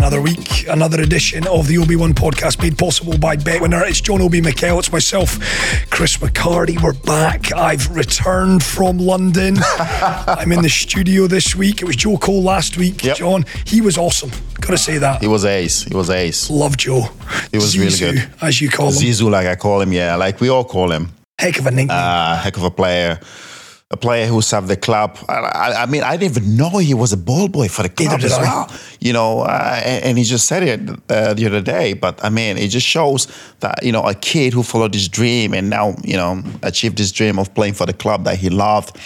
Another week, another edition of the Obi One podcast made possible by Betwinner. It's John Obi Mikel, it's myself, Chris McCarty. We're back. I've returned from London. I'm in the studio this week. It was Joe Cole last week. Yep. John, he was awesome. Gotta say that. He was ace. He was ace. Love Joe. He was really good. As you call him. Zizou, like I call him, yeah, like we all call him. Heck of a nickname. Uh, heck of a player. A player who served the club. I, I, I mean, I didn't even know he was a ball boy for the club as I. well. You know, uh, and, and he just said it uh, the other day. But I mean, it just shows that you know a kid who followed his dream and now you know achieved his dream of playing for the club that he loved.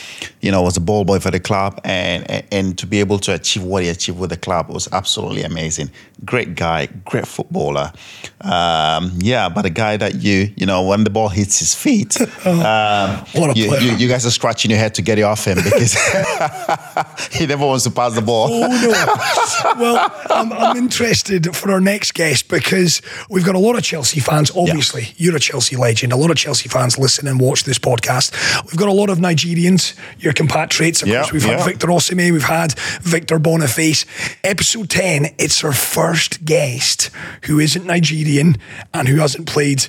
You know, was a ball boy for the club, and and, and to be able to achieve what he achieved with the club was absolutely amazing. Great guy, great footballer. Um, yeah, but a guy that you you know when the ball hits his feet, um, Oh, What a you, player. you, you guys are scratching your head to get it off him because he never wants to pass the ball. Oh no! well, I'm, I'm interested for our next guest because we've got a lot of Chelsea fans. Obviously, you're a Chelsea legend. A lot of Chelsea fans listen and watch this podcast. We've got a lot of Nigerians, your compatriots. Of Yeah, course, we've had. Victor Osimhen, we've had Victor Boniface. Episode ten. It's our first guest who isn't Nigerian and who hasn't played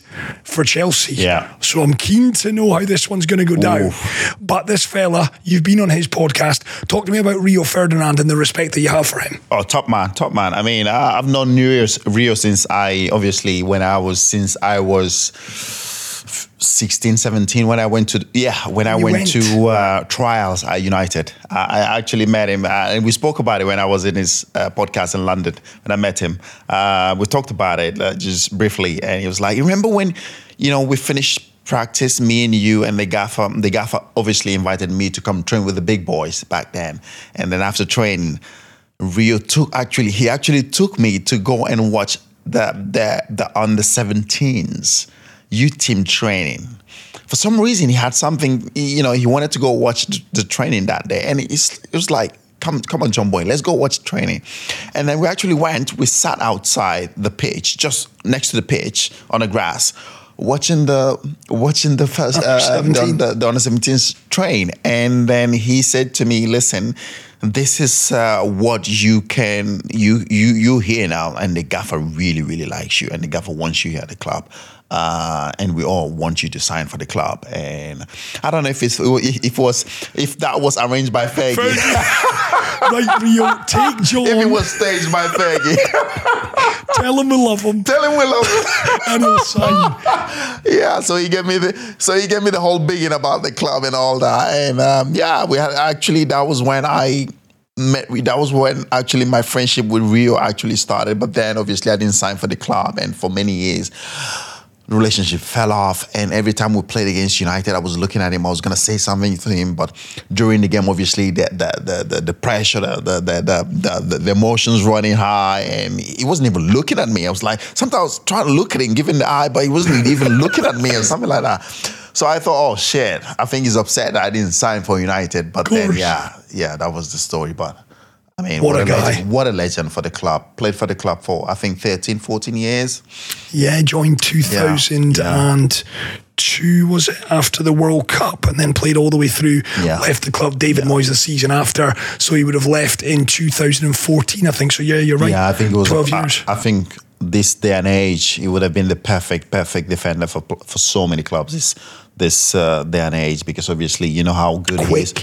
for Chelsea. Yeah. So I'm keen to know how this one's going to go down. But this fella, you've been on his podcast. Talk to me about Rio Ferdinand and the respect that you have for him. Oh, top man, top man. I mean, I, I've known Rio, Rio since I obviously when I was since I was 16, 17 when I went to yeah when I went, went. to uh, trials at United. I, I actually met him uh, and we spoke about it when I was in his uh, podcast in London when I met him. Uh, we talked about it uh, just briefly, and he was like, "You remember when you know we finished." Practice me and you and the gaffer. The gaffer obviously invited me to come train with the big boys back then, and then after training, Rio took actually he actually took me to go and watch the the the under 17s youth team training. For some reason, he had something. You know, he wanted to go watch the, training that day, and it was like. Come, come on, John Boy, let's go watch training. And then we actually went, we sat outside the pitch, just next to the pitch on the grass, watching the watching the first uh, the, 17. the, the under 17s train. And then he said to me, listen, this is uh, what you can you you you here now and the gaffer really really likes you and the gaffer wants you here at the club uh, and we all want you to sign for the club and I don't know if it's if it was if that was arranged by Fergie right, Rio, take if it was staged by Fergie tell him we love him, tell him we love him and he'll sign. yeah, so he gave me the so he gave me the whole bigging about the club and all that, and um, yeah, we had actually that was when I met. That was when actually my friendship with Rio actually started. But then obviously I didn't sign for the club, and for many years. Relationship fell off, and every time we played against United, I was looking at him. I was gonna say something to him, but during the game, obviously, the the the, the, pressure, the the, the the the the emotions running high, and he wasn't even looking at me. I was like, sometimes I was trying to look at him, giving the eye, but he wasn't even looking at me, or something like that. So I thought, oh shit, I think he's upset that I didn't sign for United. But then, yeah, yeah, that was the story. But I mean, What a guy. legend, what a legend for the club. Played for the club for I think 13, 14 years. Yeah, joined 2002, was it, after the World Cup, and then played all the way through. Yeah. Left the club, David Moyes, the season after. So he would have left in 2014, I think. So yeah, you're right. Yeah, I think it was 12 I- years. I, think this day and age, he would have been the perfect, perfect defender for for so many clubs this this uh, day and age because obviously you know how good he is.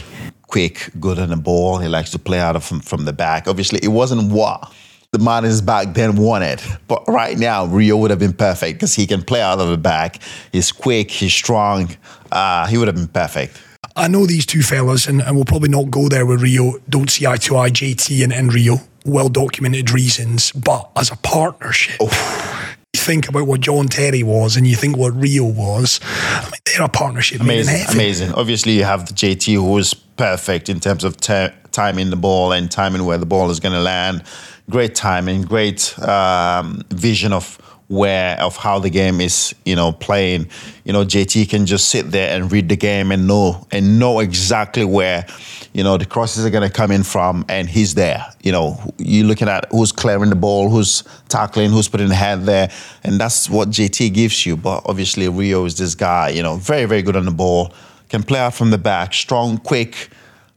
Quick. good on the ball. He likes to play out of from, from the back. Obviously, it wasn't what the Marlins back then wanted. But right now, Rio would have been perfect because he can play out of the back. He's quick, he's strong. Uh, he would have been perfect. I know these two fellas, and, and we'll probably not go there with Rio. Don't see eye to eye, JT and, and Rio. Well documented reasons. But as a partnership, oh. You think about what John Terry was and you think what Rio was. I mean, they're a partnership. Amazing. Amazing. Obviously, you have the JT who is perfect in terms of timing the ball and timing where the ball is going to land great timing, great um, vision of where of how the game is, you know, playing. You know, JT can just sit there and read the game and know and know exactly where, you know, the crosses are gonna come in from, and he's there. You know, you're looking at who's clearing the ball, who's tackling, who's putting the head there, and that's what JT gives you. But obviously, Rio is this guy. You know, very very good on the ball, can play out from the back, strong, quick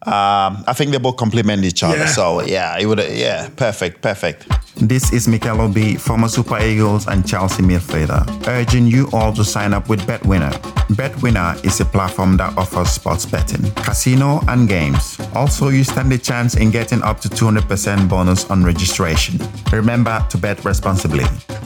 um, I think they both complement each other. Yeah. So yeah, it would yeah, perfect, perfect. This is Mikel Obi, former Super Eagles and Chelsea midfielder, urging you all to sign up with BetWinner. BetWinner is a platform that offers sports betting, casino, and games. Also, you stand a chance in getting up to 200% bonus on registration. Remember to bet responsibly.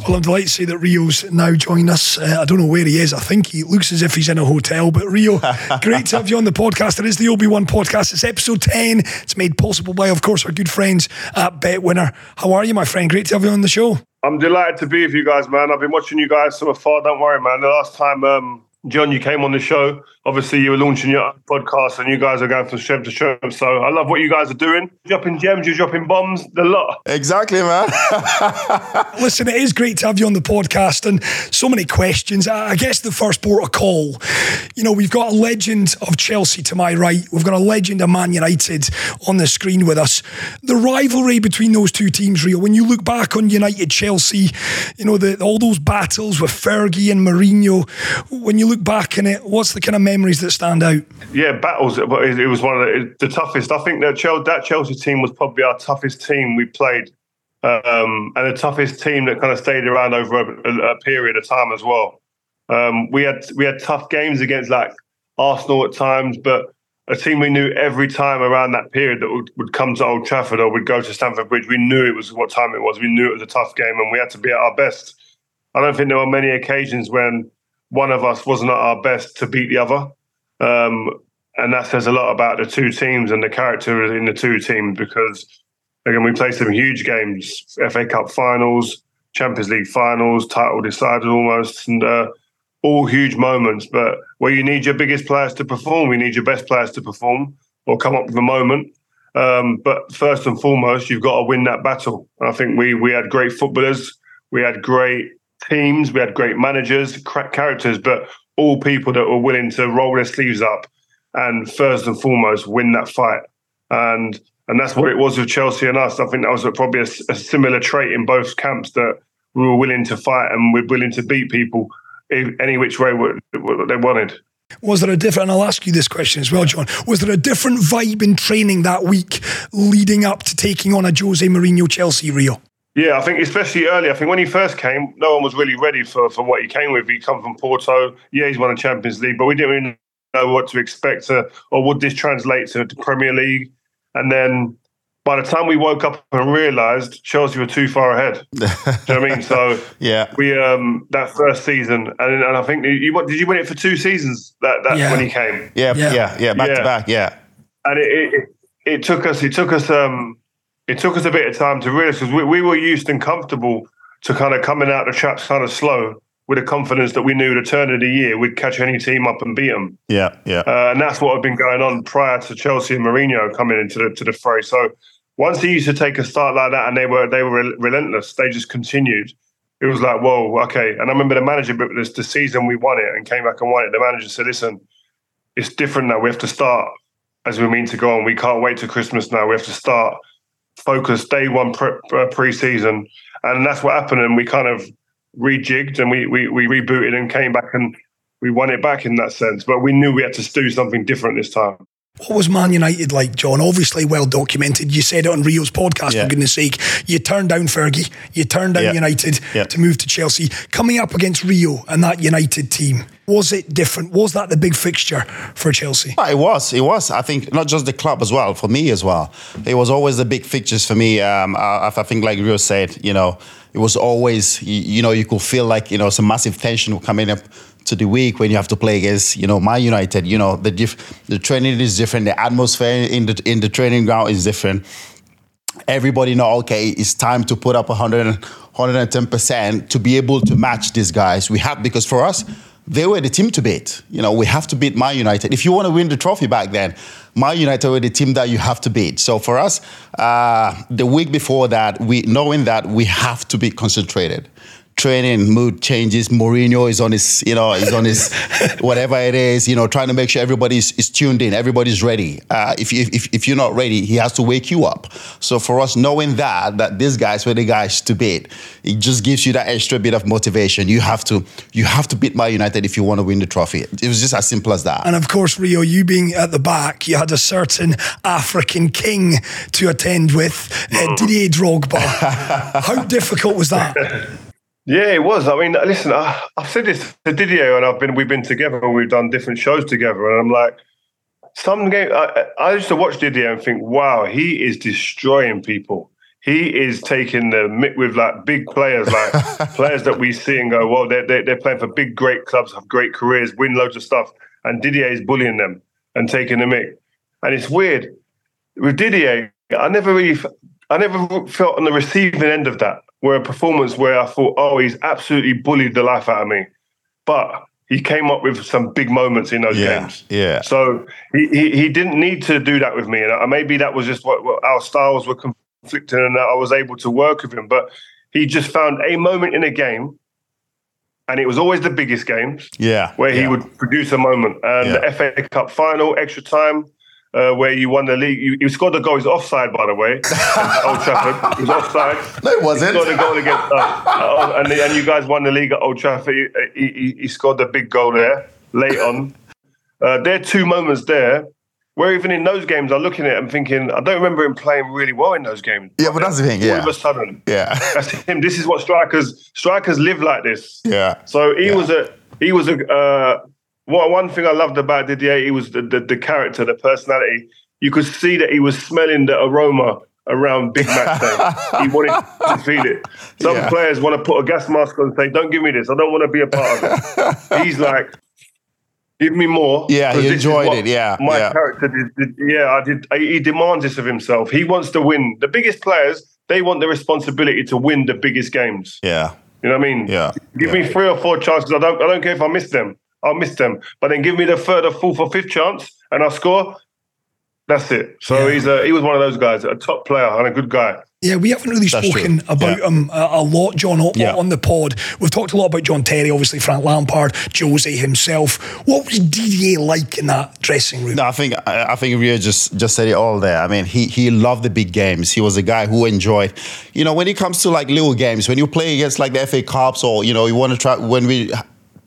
Well, I'm delighted to say that Rio's now joined us. Uh, I don't know where he is. I think he looks as if he's in a hotel. But Rio, great to have you on the podcast. It is the Obi One podcast. It's episode 10. It's made possible by, of course, our good friends at BetWinner. How are you, my friend? Great to have you on the show. I'm delighted to be with you guys, man. I've been watching you guys from afar. Don't worry, man. The last time um, John, you came on the show. Obviously, you were launching your podcast, and you guys are going from strength to strength. So I love what you guys are doing. Dropping gems, you're dropping bombs, the lot. Exactly, man. Listen, it is great to have you on the podcast, and so many questions. I guess the first port of call. You know, we've got a legend of Chelsea to my right. We've got a legend of Man United on the screen with us. The rivalry between those two teams, Rio. When you look back on United Chelsea, you know the, all those battles with Fergie and Mourinho. When you look back in it, what's the kind of memories that stand out? Yeah, battles. It was one of the, the toughest. I think that Chelsea, that Chelsea team was probably our toughest team we played, um, and the toughest team that kind of stayed around over a, a period of time as well. Um, we had we had tough games against like Arsenal at times, but a team we knew every time around that period that would, would come to Old Trafford or would go to Stamford Bridge, we knew it was what time it was. We knew it was a tough game, and we had to be at our best. I don't think there were many occasions when one of us wasn't at our best to beat the other. Um, and that says a lot about the two teams and the character in the two teams because, again, we played some huge games FA Cup finals, Champions League finals, title decided almost, and uh, all huge moments. But where you need your biggest players to perform, we need your best players to perform or come up with a moment. Um, but first and foremost, you've got to win that battle. I think we we had great footballers, we had great teams, we had great managers, characters, but all people that were willing to roll their sleeves up and first and foremost win that fight. And and that's what it was with Chelsea and us. I think that was probably a, a similar trait in both camps that we were willing to fight and we're willing to beat people any which way they wanted. Was there a different, and I'll ask you this question as well, John, was there a different vibe in training that week leading up to taking on a Jose Mourinho Chelsea Rio? Yeah, I think especially early. I think when he first came, no one was really ready for, for what he came with. He come from Porto. Yeah, he's won a Champions League, but we didn't really know what to expect to, or would this translate to the Premier League? And then by the time we woke up and realised Chelsea were too far ahead. Do you know what I mean? So yeah, we um that first season, and, and I think you what did you win it for two seasons that that yeah. when he came? Yeah, yeah, yeah, yeah back yeah. to back, yeah. And it, it, it took us it took us um it took us a bit of time to realize because we, we were used and comfortable to kind of coming out the traps kind of slow with a confidence that we knew the turn of the year we'd catch any team up and beat them. Yeah, yeah. Uh, and that's what had been going on prior to Chelsea and Mourinho coming into the to the fray. So once they used to take a start like that, and they were they were relentless, they just continued. It was like, whoa, okay. And I remember the manager, but this the season we won it and came back and won it. The manager said, "Listen, it's different now. We have to start as we mean to go on. We can't wait till Christmas now. We have to start focus day one pre- uh, pre-season, and that's what happened. And we kind of rejigged and we, we we rebooted and came back and we won it back in that sense. But we knew we had to do something different this time. What was Man United like, John? Obviously, well documented. You said it on Rio's podcast, Yeah. for goodness sake. You turned down Fergie, you turned down Yeah. United Yeah. to move to Chelsea. Coming up against Rio and that United team, was it different? Was that the big fixture for Chelsea? It was. It was. I think not just the club as well. For me as well, it was always the big fixtures for me. Um, I, I think, like Rio said, you know, it was always, you, you know, you could feel like you know some massive tension were coming up to the week when you have to play against, you know, Man United. You know, the diff- the training is different, the atmosphere in the in the training ground is different. Everybody know okay it's time to put up 100 110% to be able to match these guys. We have because for us they were the team to beat. You know we have to beat Man United. If you want to win the trophy back then Man United were the team that you have to beat. So for us uh, the week before that we knowing that we have to be concentrated training mood changes. Mourinho is on his, you know, is on his whatever it is, you know, trying to make sure everybody's is tuned in, everybody's ready. Uh, if, you, if if you're not ready, he has to wake you up. So for us, knowing that that these guys were the guys to beat, it just gives you that extra bit of motivation. You have to you have to beat Man United if you want to win the trophy. It was just as simple as that. And of course, Rio, you being at the back, you had a certain African king to attend with, uh, Didier Drogba. How difficult was that? Yeah, it was. I mean, listen, I, I've said this to Didier, and I've been we've been together and we've done different shows together, and I'm like, some game. I, I used to watch Didier and think, wow, he is destroying people. He is taking the mick with like big players, like players that we see and go, well, they're, they're they're playing for big, great clubs, have great careers, win loads of stuff, and Didier is bullying them and taking the mick. And it's weird with Didier. I never really, I never felt on the receiving end of that, where a performance where I thought, oh, he's absolutely bullied the life out of me. But he came up with some big moments in those Yeah, games. yeah. So he, he, he didn't need to do that with me. And uh, maybe that was just what, what our styles were conflicting and that I was able to work with him. But he just found a moment in a game, and it was always the biggest games yeah, where he would produce a moment. And Yeah. the FA Cup final, extra time, uh, where you won the league. You, you scored the goal. He's offside, by the way. Old Trafford. He was offside. No, it wasn't. He scored a goal against. Uh, and, and you guys won the league at Old Trafford. He, he, he scored the big goal there late on. Uh, there are two moments there where even in those games, I'm looking at it and thinking, I don't remember him playing really well in those games. Yeah, but that's the thing. Yeah. All of a sudden, yeah, that's him. This is what strikers strikers live like this. yeah. So he Yeah. was a he was a uh, one one thing I loved about Didier. He was the, the the character, the personality. You could see that he was smelling the aroma around big match day. he wanted to feel it. Some Yeah. players want to put a gas mask on and say, "Don't give me this. I don't want to be a part of it." He's like. Give me more. Yeah, he enjoyed it, yeah, my yeah. character did, did- Yeah, I did. He demands this of himself. He wants to win. The biggest players, they want the responsibility to win the biggest games. yeah. You know what I mean? Yeah, Give yeah. me three or four chances. I don't. I don't care if I miss them. I'll miss them. But then give me the third or fourth or fifth chance, and I score. That's it. So Yeah. he's a he was one of those guys, a top player and a good guy. Yeah, we haven't really That's spoken true. about Yeah. him a, a lot, John, on, Yeah. on the pod. We've talked a lot about John Terry, obviously Frank Lampard, Jose himself. What was DDA like in that dressing room? No, I think I I think Rio just just said it all there. I mean, he he loved the big games. He was a guy who enjoyed, you know, when it comes to like little games, when you play against like the FA Cups or you know you want to try when we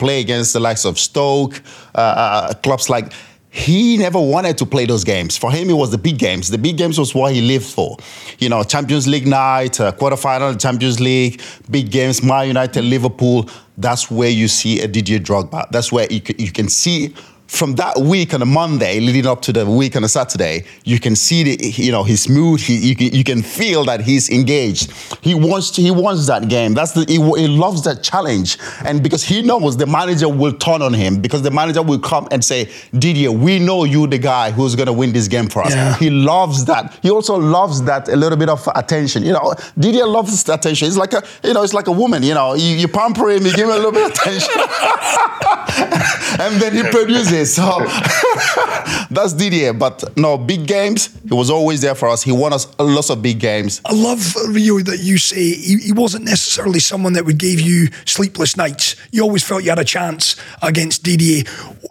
play against the likes of Stoke, uh, uh, clubs like. He never wanted to play those games. For him, it was the big games. The big games was what he lived for. You know, Champions League night, uh, quarterfinal Champions League, big games, Man United, Liverpool. That's where you see a Didier Drogba. That's where you you can see from that week on a Monday leading up to the week on a Saturday, you can see the you know his mood. He you can, you can feel that he's engaged. He wants to, he wants that game. That's the he, he loves that challenge, and because he knows the manager will turn on him because the manager will come and say, Didier, we know you the guy who's gonna win this game for us. Yeah. He loves that. He also loves that a little bit of attention. You know, Didier loves the attention. It's like a you know it's like a woman. You know, you, you pamper him, you give him a little bit of attention. and then he produces. So that's Didier. But no, big games, he was always there for us. He won us lots of big games. I love uh, Rio that you say he, he wasn't necessarily someone that would give you sleepless nights. You always felt you had a chance against Didier.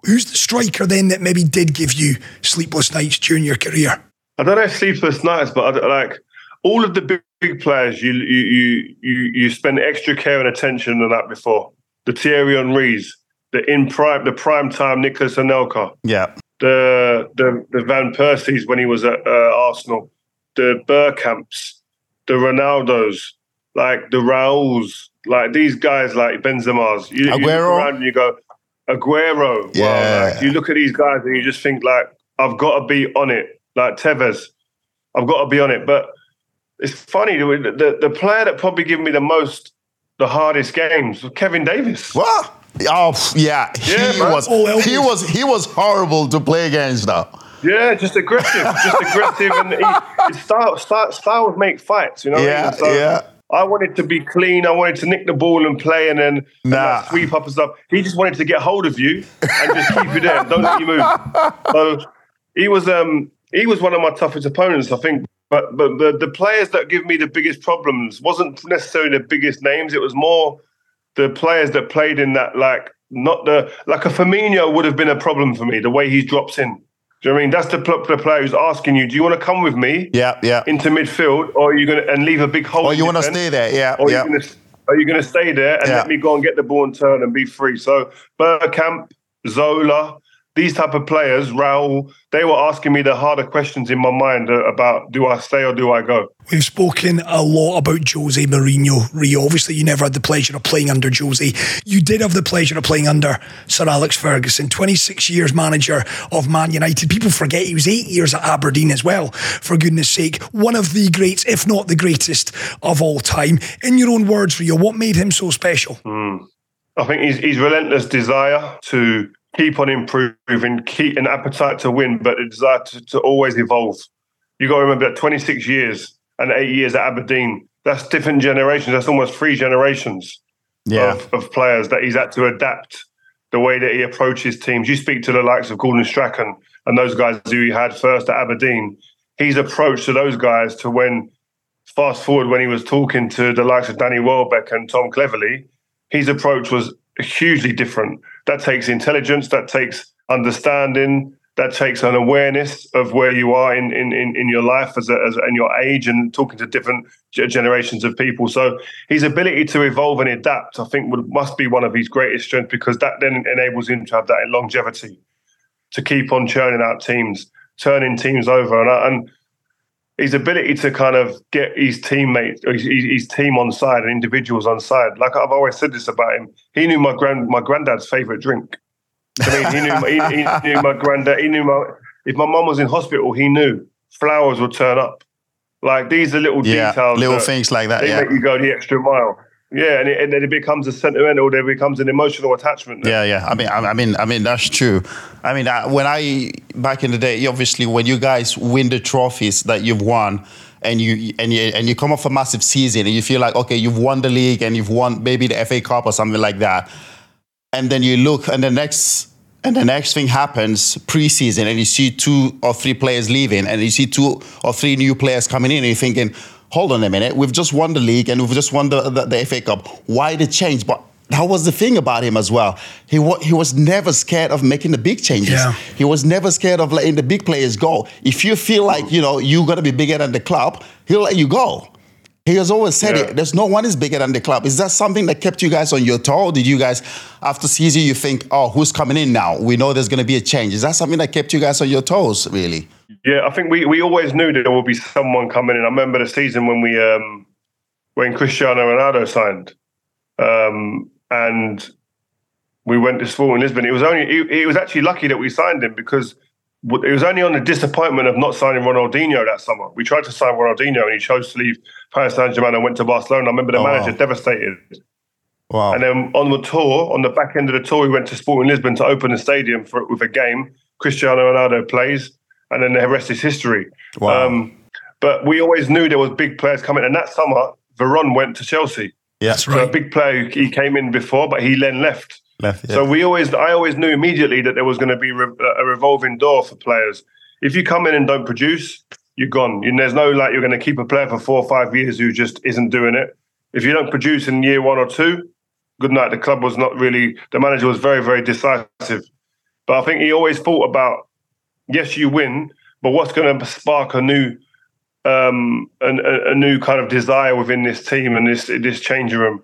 Who's the striker then that maybe did give you sleepless nights during your career? I don't know if sleepless nights, but I, like all of the big, big players, you you you you you spend extra care and attention on that before. The Thierry Henrys, the in prime, the prime time Nicolas Anelka, Yeah. the the the Van Persies when he was at uh, Arsenal, the Bergkamps, the Ronaldos, like the Raúls, like these guys like Benzema's. You, you look around and you go, Aguero. Yeah. Wow, like, you look at these guys and you just think like, I've got to be on it. Like Tevez, I've got to be on it. But it's funny, the, the, the player that probably gave me the most, the hardest games was Kevin Davies. What? Oh yeah, Yeah, he man. was All elbows. he was he was horrible to play against though. Yeah, just aggressive, just aggressive, and he, his style, style, style would make fights. You know, Yeah. So yeah. I wanted to be clean. I wanted to nick the ball and play, and then and Nah. like sweep up and stuff. He just wanted to get hold of you and just keep you there. Don't let you move. So he was um he was one of my toughest opponents, I think. But but the the players that give me the biggest problems wasn't necessarily the biggest names. It was more the players that played in that like not the like a Firmino would have been a problem for me. The way he drops in. Do you know what I mean? That's the, the player who's asking you, do you want to come with me Yeah, yeah. into midfield, or are you going to and leave a big hole? Or you want to stay there? Yeah, or yeah. you gonna, are you going to stay there and Yeah. let me go and get the ball and turn and be free? So Bergkamp, Zola, these type of players, Raul, they were asking me the harder questions in my mind about do I stay or do I go? We've spoken a lot about Jose Mourinho, Rio. Obviously, you never had the pleasure of playing under Jose. You did have the pleasure of playing under Sir Alex Ferguson, 26 years manager of Man United. People forget he was eight years at Aberdeen as well, for goodness sake. One of the greats, if not the greatest of all time. In your own words, Rio, what made him so special? Hmm. I think his, his relentless desire to keep on improving, keep an appetite to win, but a desire to, to always evolve. You got to remember that 26 years and eight years at Aberdeen, that's different generations. That's almost three generations Yeah. of, of players that he's had to adapt the way that he approaches teams. You speak to the likes of Gordon Strachan and those guys who he had first at Aberdeen. His approach to those guys to when, fast forward when he was talking to the likes of Danny Welbeck and Tom Cleverley, his approach was hugely different. That takes intelligence, that takes understanding, that takes an awareness of where you are in in, in, in your life as, a, as and your age and talking to different generations of people. So his ability to evolve and adapt, I think, would, must be one of his greatest strengths because that then enables him to have that longevity to keep on churning out teams, turning teams over, and, and his ability to kind of get his teammates, his, his team on side and individuals on side. Like I've always said this about him, he knew my grand my granddad's favorite drink. I mean, he knew he, he knew my granddad. He knew my if my mum was in hospital, he knew flowers would turn up. Like these are little Yeah, details, little things like that. They Yeah, make you go the extra mile. Yeah, and, it, and then it becomes a sentimental. There becomes an emotional attachment. there. yeah, yeah. I mean, I, mean, I mean, that's true. I mean, when I back in the day, obviously, when you guys win the trophies that you've won, and you and you and you come off a massive season, and you feel like okay, you've won the league, and you've won maybe the FA Cup or something like that, and then you look, and the next. And the next thing happens preseason, and you see two or three players leaving, and you see two or three new players coming in, and you're thinking, hold on a minute, we've just won the league and we've just won the, the, the FA Cup. Why the change? But that was the thing about him as well. He, wa- he was never scared of making the big changes. Yeah. He was never scared of letting the big players go. If you feel like, you know, you're going to be bigger than the club, he'll let you go. He has always said Yeah. it. There's no one is bigger than the club. Is that something that kept you guys on your toe? Did you guys, after season, you think, oh, who's coming in now? We know there's going to be a change. Is that something that kept you guys on your toes, really? Yeah, I think we, we always knew that there would be someone coming in. I remember the season when we um, when Cristiano Ronaldo signed, um, and we went to Sporting Lisbon. It was only it, it was actually lucky that we signed him because it was only on the disappointment of not signing Ronaldinho that summer. We tried to sign Ronaldinho and he chose to leave Paris Saint Germain and went to Barcelona. I remember the Oh, wow. manager devastated. Wow. And then on the tour, on the back end of the tour, we went to Sporting Lisbon to open the stadium for with a game. Cristiano Ronaldo plays, and then the rest is history. Wow. Um, but we always knew there was big players coming, and that summer, Veron went to Chelsea. yeah. That's So a right. big player, he came in before, but he then left. Left, yeah. So we always, I always knew immediately that there was going to be re- a revolving door for players. If you come in and don't produce, you're gone. And there's no like you're going to keep a player for four or five years who just isn't doing it. If you don't produce in year one or two, good night. The club was not really. The manager was very, very decisive. But I think he always thought about, yes, you win, but what's going to spark a new, um, an, a, a new kind of desire within this team and this this changing room.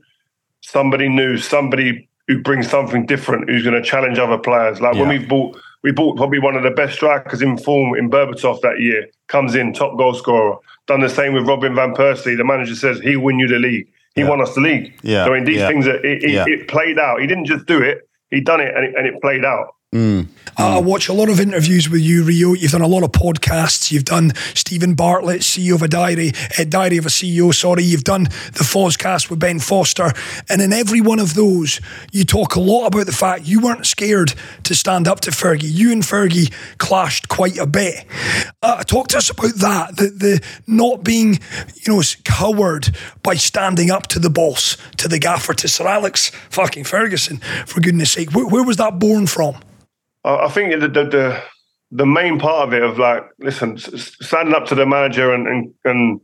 Somebody new, somebody who brings something different, who's going to challenge other players. Like when Yeah. we bought We bought probably one of the best strikers in form in Berbatov that year. Comes in, top goal scorer. Done the same with Robin van Persie. The manager says he'll win you the league. He yeah. won us the league. Yeah. So in these yeah. things, it, it, it, played out. He didn't just do it. He done it, and it, and it played out. Mm. I watch a lot of interviews with you, Rio. You've done a lot of podcasts. You've done Steven Bartlett, CEO of a diary, uh, diary of a CEO. Sorry, you've done the Fozcast with Ben Foster, and in every one of those, you talk a lot about the fact you weren't scared to stand up to Fergie. You and Fergie clashed quite a bit. Uh, talk to us about that. The, the not being, you know, coward by standing up to the boss, to the gaffer, to Sir Alex fucking Ferguson. For goodness' sake, where, where was that born from? I think the, the, the the main part of it of like, listen, standing up to the manager and, and and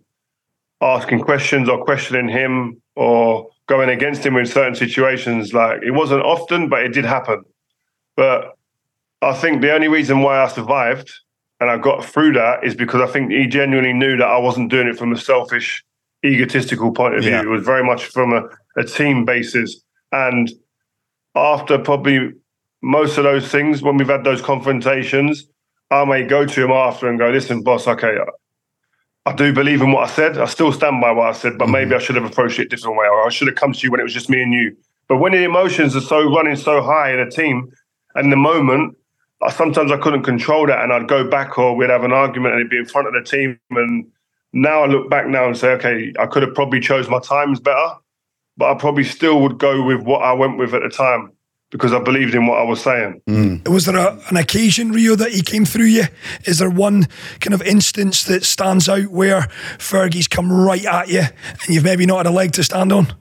asking questions or questioning him or going against him in certain situations, like it wasn't often, but it did happen. But I think the only reason why I survived and I got through that is because I think he genuinely knew that I wasn't doing it from a selfish, egotistical point of view. It was very much from a, a team basis. And after probably most of those things, when we've had those confrontations, I may go to him after and go, listen, boss, okay, I do believe in what I said. I still stand by what I said, but mm-hmm. maybe I should have approached it a different way, or I should have come to you when it was just me and you. But when the emotions are so running so high in a team, and the moment, I, sometimes I couldn't control that, and I'd go back, or we'd have an argument, and it'd be in front of the team. And now I look back now and say, okay, I could have probably chose my times better, but I probably still would go with what I went with at the time because I believed in what I was saying. Mm. Was there a, an occasion, Rio, that he came through you? Is there one kind of instance that stands out where Fergie's come right at you and you've maybe not had a leg to stand on?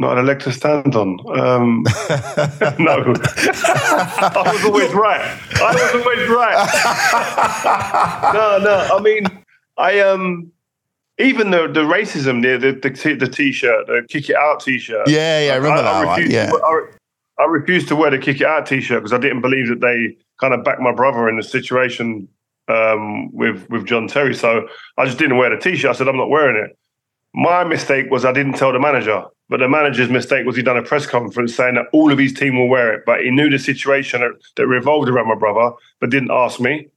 Not had a leg to stand on. Um, no, I was always right. I was always right. no, no. I mean, I um, even the the racism, the the the, the t-shirt, the kick it out t-shirt. Yeah, yeah, I remember I, that I one. Yeah. I, I refused to wear the kick it out t-shirt because I didn't believe that they kind of backed my brother in the situation um, with with John Terry. So I just didn't wear the t-shirt. I said I'm not wearing it. My mistake was I didn't tell the manager, but the manager's mistake was he done a press conference saying that all of his team will wear it, but he knew the situation that, that revolved around my brother, but didn't ask me.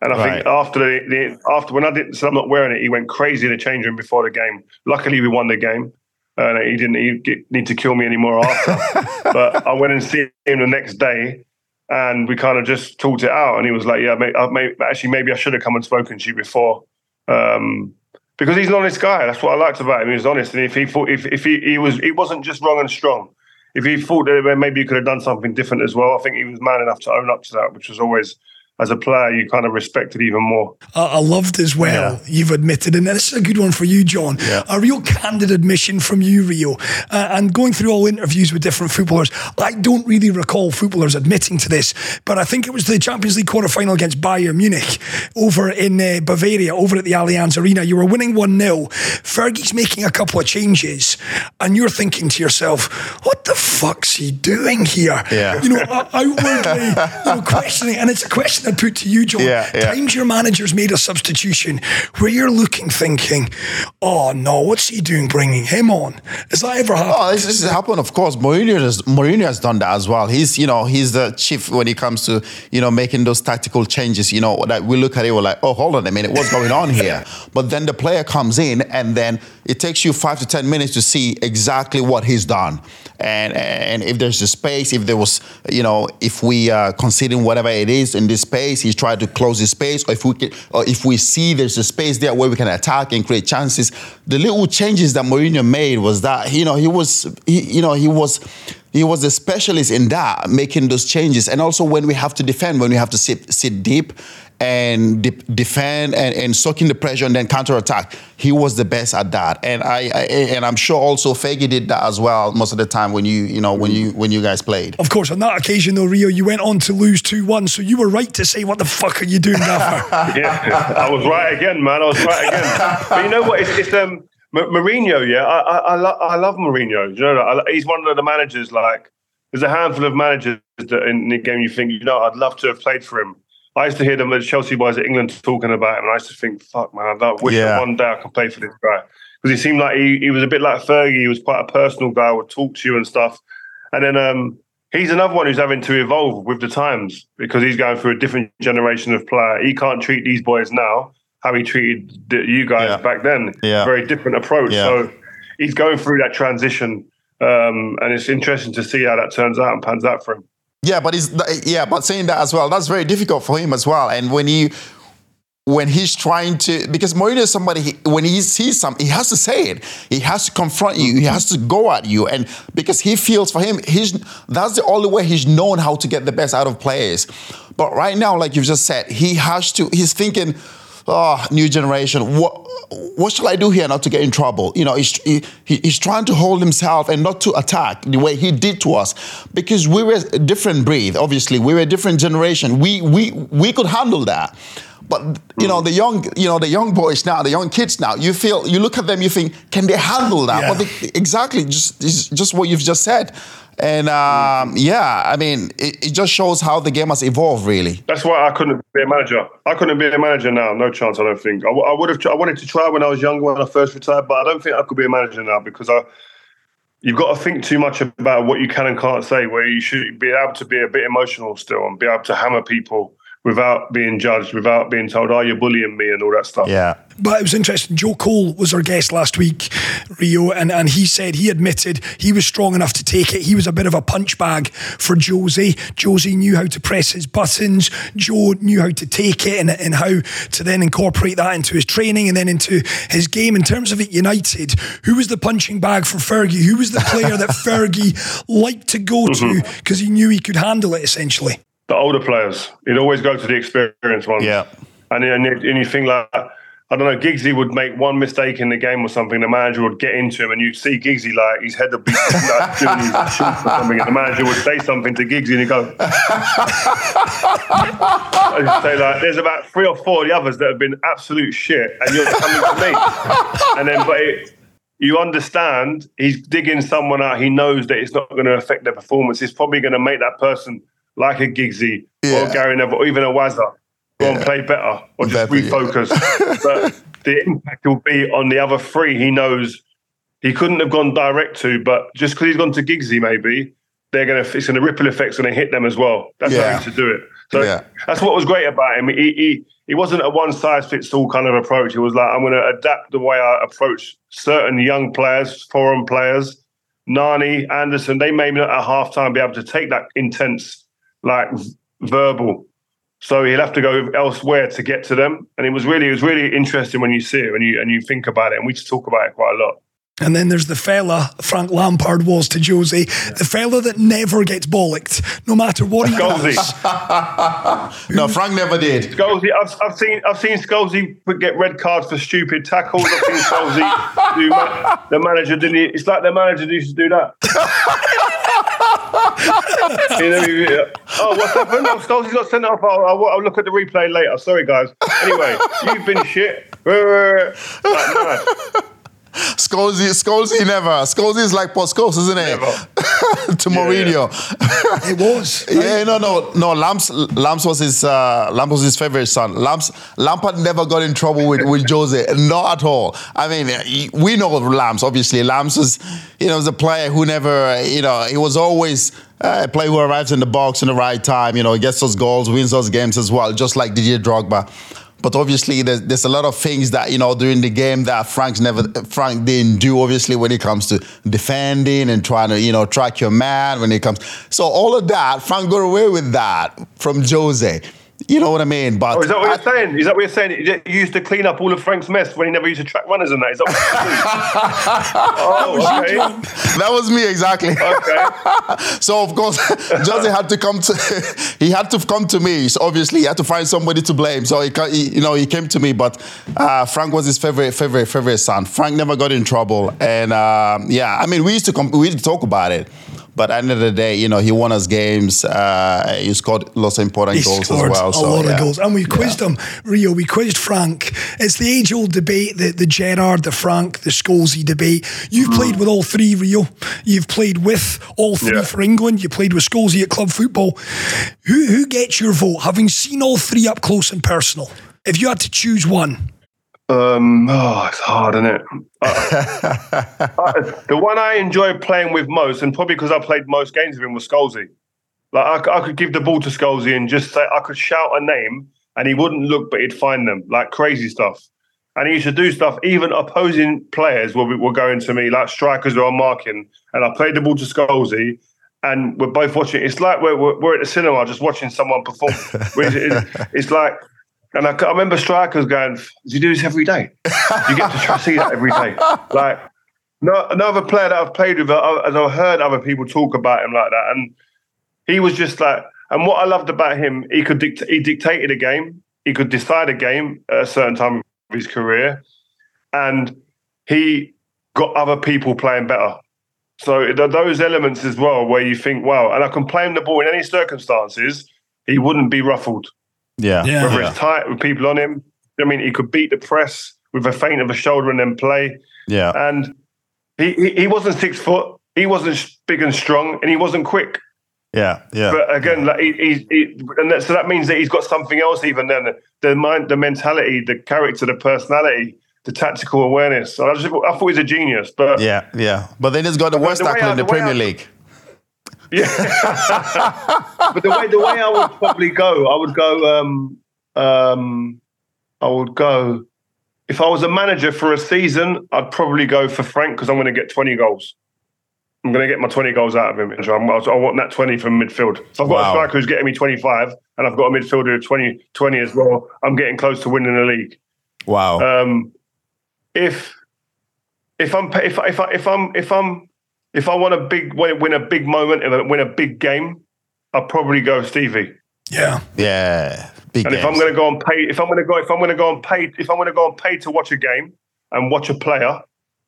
And I right. think after the, the, after when I didn't say I'm not wearing it, he went crazy in the change room before the game. Luckily, we won the game and he didn't get, need to kill me anymore after. but I went and see him the next day, and we kind of just talked it out. And he was like, "Yeah, may, may, actually, maybe I should have come and spoken to you before." Um, because he's an honest guy. That's what I liked about him. He was honest, and if he thought, if if he, he was, he wasn't just wrong and strong. If he thought that maybe he could have done something different as well, I think he was man enough to own up to that, which was always as a player, you kind of respect it even more. I loved as well, yeah. you've admitted, and this is a good one for you, John. Yeah. A real candid admission from you, Rio. Uh, and going through all interviews with different footballers, I don't really recall footballers admitting to this, but I think it was the Champions League quarter final against Bayern Munich over in uh, Bavaria, over at the Allianz Arena. You were winning 1 0. Fergie's making a couple of changes, and you're thinking to yourself, what the fuck's he doing here? Yeah. You know, outwardly you know, questioning, and it's a question I put to you, John. Yeah, yeah. Times your manager's made a substitution where you're looking, thinking, "Oh no, what's he doing, bringing him on?" Has that ever happened? Oh, this, this has happened. Of course, Mourinho has Mourinho has done that as well. He's you know he's the chief when it comes to you know making those tactical changes. You know that we look at it, we're like, "Oh, hold on a minute, what's going on here?" but then the player comes in, and then it takes you five to ten minutes to see exactly what he's done, and and if there's a space, if there was you know if we are conceding whatever it is in this space he's trying to close his space, or if we can, or if we see there's a space there where we can attack and create chances. The little changes that Mourinho made was that you know he was he, you know he was he was a specialist in that, making those changes. And also when we have to defend, when we have to sit sit deep and de- defend and, and soak in the pressure and then counterattack. He was the best at that, and I, I, and I'm sure also Fergie did that as well most of the time when you you know when you when you guys played. Of course, on that occasion though, Rio, you went on to lose two one, so you were right to say, "What the fuck are you doing, Gaffer?" yeah, I was right again, man. I was right again. but you know what? It's, it's um. Mourinho, yeah, I I, I, lo- I love Mourinho. You know, I, he's one of the managers. Like, there's a handful of managers that in the game you think, you know, I'd love to have played for him. I used to hear them as Chelsea boys at England talking about him, and I used to think, "Fuck, man, I wish yeah. one day I could play for this guy." Because he seemed like he, he was a bit like Fergie. He was quite a personal guy, would talk to you and stuff. And then um, he's another one who's having to evolve with the times because he's going through a different generation of player. He can't treat these boys now how he treated the, you guys Yeah. back then. Yeah. Very different approach. Yeah. So he's going through that transition. Um, and it's interesting to see how that turns out and pans out for him. Yeah, but he's yeah, but saying that as well, that's very difficult for him as well. And when he when he's trying to because Mourinho is somebody he, when he sees something, he has to say it. He has to confront you. He has to go at you, and because he feels for him, he's that's the only way he's known how to get the best out of players. But right now, like you've just said, he has to. He's thinking. Oh, new generation. What what shall I do here not to get in trouble? You know, he's he, he- he's trying to hold himself and not to attack the way he did to us because we were a different breed. Obviously, we were a different generation. We we we could handle that. But you know the young, you know the young boys now, the young kids now. You feel, you look at them, you think, can they handle that? Yeah. But they, exactly, just just what you've just said. And um, yeah, I mean, it, it just shows how the game has evolved, really. That's why I couldn't be a manager. I couldn't be a manager now. No chance. I don't think. I, I would have. I wanted to try when I was younger when I first retired, but I don't think I could be a manager now because I. You've got to think too much about what you can and can't say. Where you should be able to be a bit emotional still and be able to hammer people without being judged, without being told, "Oh, you're bullying me" and all that stuff. Yeah. But it was interesting. Joe Cole was our guest last week, Rio, and, and he said he admitted he was strong enough to take it. He was a bit of a punch bag for Josie. Josie knew how to press his buttons. Joe knew how to take it and, and how to then incorporate that into his training and then into his game. In terms of it United, who was the punching bag for Fergie? Who was the player that Fergie liked to go to mm-hmm. because he knew he could handle it essentially? The older players. He'd always go to the experienced ones. Yeah. And, and, and you think like, I don't know, Giggsy would make one mistake in the game or something, the manager would get into him and you'd see Giggsy like his head would be like, doing his shoots or something and the manager would say something to Giggsy and he'd go, I'd say like, there's about three or four of the others that have been absolute shit and you're coming to me. And then, but it, you understand he's digging someone out. He knows that it's not going to affect their performance. It's probably going to make that person like a Giggsy Yeah. or Gary Neville or even a Wazza go and play better or just yeah. refocus. but the impact will be on the other three. He knows he couldn't have gone direct to, but just because he's gone to Giggsy, maybe they're going to it's going to ripple effects going to hit them as well. That's Yeah. how he should do it. So Yeah. that's what was great about him. He, he he wasn't a one size fits all kind of approach. It was like I'm going to adapt the way I approach certain young players, foreign players. Nani, Anderson, they may not at halftime be able to take that intense, like verbal. So he'll have to go elsewhere to get to them. And it was really, it was really interesting when you see it and you and you think about it. And we just talk about it quite a lot. And then there's the fella Frank Lampard was to Josie, the fella that never gets bollocked, no matter what he Scholesy. does. No, Frank never did. Scholesy, I've, I've seen I've seen Scholesy get red cards for stupid tackles. I've seen Scholesy do ma- the manager didn't. he- It's like the manager used to do that. You know, you- oh, what's happened? Oh, Scholesy's got sent off. I'll, I'll, I'll look at the replay later. Sorry, guys. Anyway, you've been shit. Like. Scholesy, Scholesy never. Scholesy is like Post isn't it? Never. to Mourinho. It was. Yeah, no, no, no. Lamps, Lamps was his, uh, Lamps was his favorite son. Lamps, Lampard never got in trouble with, with Jose, not at all. I mean, we know Lamps. Obviously, Lamps was, you know, was a player who never, you know, he was always uh, a player who arrives in the box in the right time. You know, gets those goals, wins those games as well, just like Didier Drogba. But obviously, there's, there's a lot of things that you know during the game that Frank's never Frank didn't do. Obviously, when it comes to defending and trying to you know track your man, when it comes so all of that, Frank got away with that from Jose. You know what I mean? But Oh, is that what I- you're saying? Is that what you're saying? You used to clean up all of Frank's mess when he never used to track runners and that. Is that what you're saying? oh, okay. that was me exactly. Okay. so of course, Jose had to come to he had to come to me. So obviously, he had to find somebody to blame. So he, he you know he came to me. But uh, Frank was his favorite favorite favorite son. Frank never got in trouble, and um, yeah, I mean we used to com- we used to talk about it. But at the end of the day, you know, he won us games. Uh, he scored lots of important He goals as scored well. a so, lot yeah. of goals. And we quizzed him, Rio, we quizzed Frank. It's the age old debate, the, the Gerrard, the Frank, the Scholesy debate. You've played with all three, Rio. You've played with all three Yeah. for England. You played with Scholesy at club football. Who, who gets your vote, having seen all three up close and personal? If you had to choose one, Um, oh, it's hard, isn't it? Uh, uh, the one I enjoyed playing with most, and probably because I played most games with him, was Scholesy. Like I, I could give the ball to Scholesy and just say I could shout a name and he wouldn't look, but he'd find them like crazy stuff. And he used to do stuff. Even opposing players were, were going to me like strikers were on marking, and I played the ball to Scholesy, and we're both watching. It's like we're, we're, we're at the cinema just watching someone perform. it's, it's like, and I, I, remember strikers going, "Do you do this every day? You get to try see that every day." Like no, another player that I've played with, uh, as I've heard other people talk about him like that, and he was just like. And what I loved about him, he could dict- he dictated a game. He could decide a game at a certain time of his career, and he got other people playing better. So those elements as well, where you think, wow, and I can play him the ball in any circumstances, he wouldn't be ruffled. Yeah, yeah. whether yeah. it's tight with people on him. I mean, he could beat the press with a feint of a shoulder and then play. Yeah, and he, he, he wasn't six foot. He wasn't big and strong, and he wasn't quick. Yeah, yeah. But again, like he, he, he and that, so that means that he's got something else. Even then, the, the mind, the mentality, the character, the personality, the tactical awareness. I, just, I thought he was a genius. But yeah, yeah. But then he's got the worst tackle in the, the Premier I, League. Yeah. but the way the way I would probably go, I would go. Um, um, I would go. If I was a manager for a season, I'd probably go for Frank because I'm going to get 20 goals. I'm going to get my 20 goals out of him. I, I want that 20 from midfield. So I've got wow. a striker who's getting me 25, and I've got a midfielder of 20, 20 as well. I'm getting close to winning the league. Wow. Um, if if I'm if if I, if I'm if I'm if I want a big win a big moment and win a big game, I'll probably go Stevie. Yeah, yeah. Big and games. if I'm going to go and pay, if I'm going to go, if I'm going to go and pay, if I'm going to go and pay to watch a game and watch a player,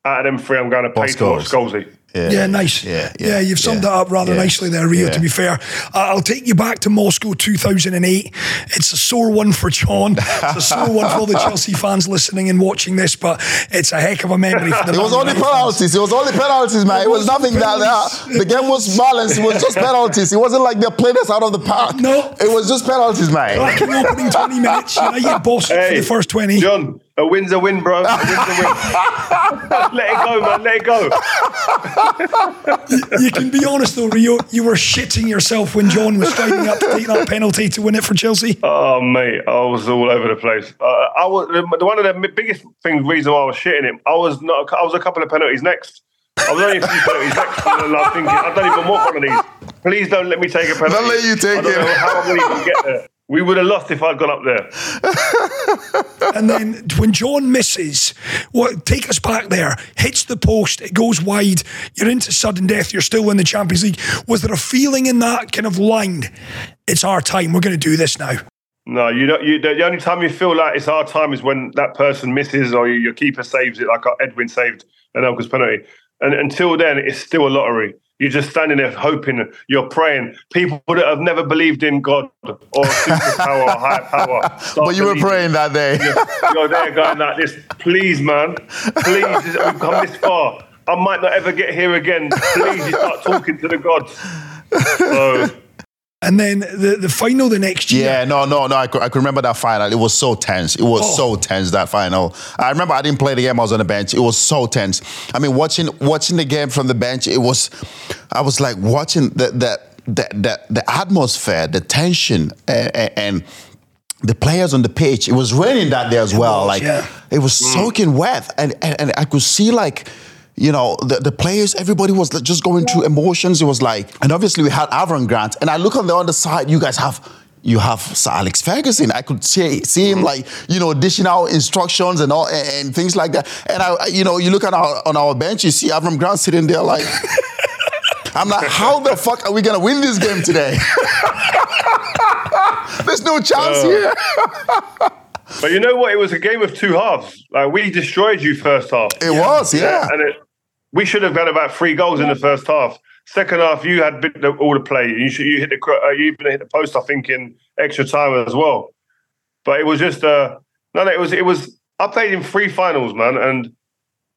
out of them three, I'm going to pay to watch Scholesy. Yeah, yeah, nice. Yeah, yeah, yeah you've summed yeah, that up rather yeah, nicely there, Rio. To be fair, uh, I'll take you back to Moscow 2008. It's a sore one for John. It's a sore one for all the Chelsea fans listening and watching this, but it's a heck of a memory. For the it was only penalties. It was only penalties, man. It, it was, nothing that, that the game was balanced. It was just penalties. It wasn't like they played us out of the park. No, it was just penalties, man. Like in opening 20 minutes, United boss hey, for the first 20. John, a win's a win, bro. A win's a win. Let it go, man. Let it go you, can be honest though, Rio. You were shitting yourself when John was striking up to take that penalty to win it for Chelsea. Oh mate, I was all over the place. Uh, I was one of the biggest things. Reason why I was shitting him, I was not. I was a couple of penalties next. I was only a few penalties next, and I'm thinking, I don't even want one of these. Please don't let me take a penalty. Don't let you take I don't it. Know how I'm going to even get there. We would have lost if I'd gone up there. and then when John misses, what take us back there, hits the post, it goes wide, you're into sudden death, you're still in the Champions League. Was there a feeling in that kind of line? It's our time, we're going to do this now. No, you don't. You, the only time you feel like it's our time is when that person misses or your keeper saves it, like Edwin saved an Anelka's penalty. And until then, it's still a lottery. You're just standing there hoping, you're praying. People that have never believed in God or superpower or higher power. But you were praying that day. You're, you're, there going like this, please, man, please, we've come this far. I might not ever get here again. Please, you start talking to the gods. So, and then the, the final the next year. Yeah, no, no, no. I could, I could remember that final. It was so tense. It was oh. so tense that final. I remember I didn't play the game. I was on the bench. It was so tense. I mean, watching watching the game from the bench, it was. I was like watching the the the the, the atmosphere, the tension, and, and the players on the pitch. It was raining that day as well. Was, like yeah. it was mm. soaking wet, and, and and I could see like you know, the, the players, everybody was just going through emotions. It was like, and obviously we had Avram Grant. And I look on the other side, you guys have you have Sir Alex Ferguson. I could see, see him like, you know, dishing out instructions and all and, and things like that. And I, you know, you look at our on our bench, you see Avram Grant sitting there like I'm like, how the fuck are we gonna win this game today? There's no chance uh, here. but you know what? It was a game of two halves. Like we destroyed you first half. It yeah. was, yeah. And it, we should have got about three goals in the first half. Second half, you had all the play. You should, you hit the uh, you even hit the post. I think in extra time as well. But it was just uh no, no. It was it was. I played in three finals, man, and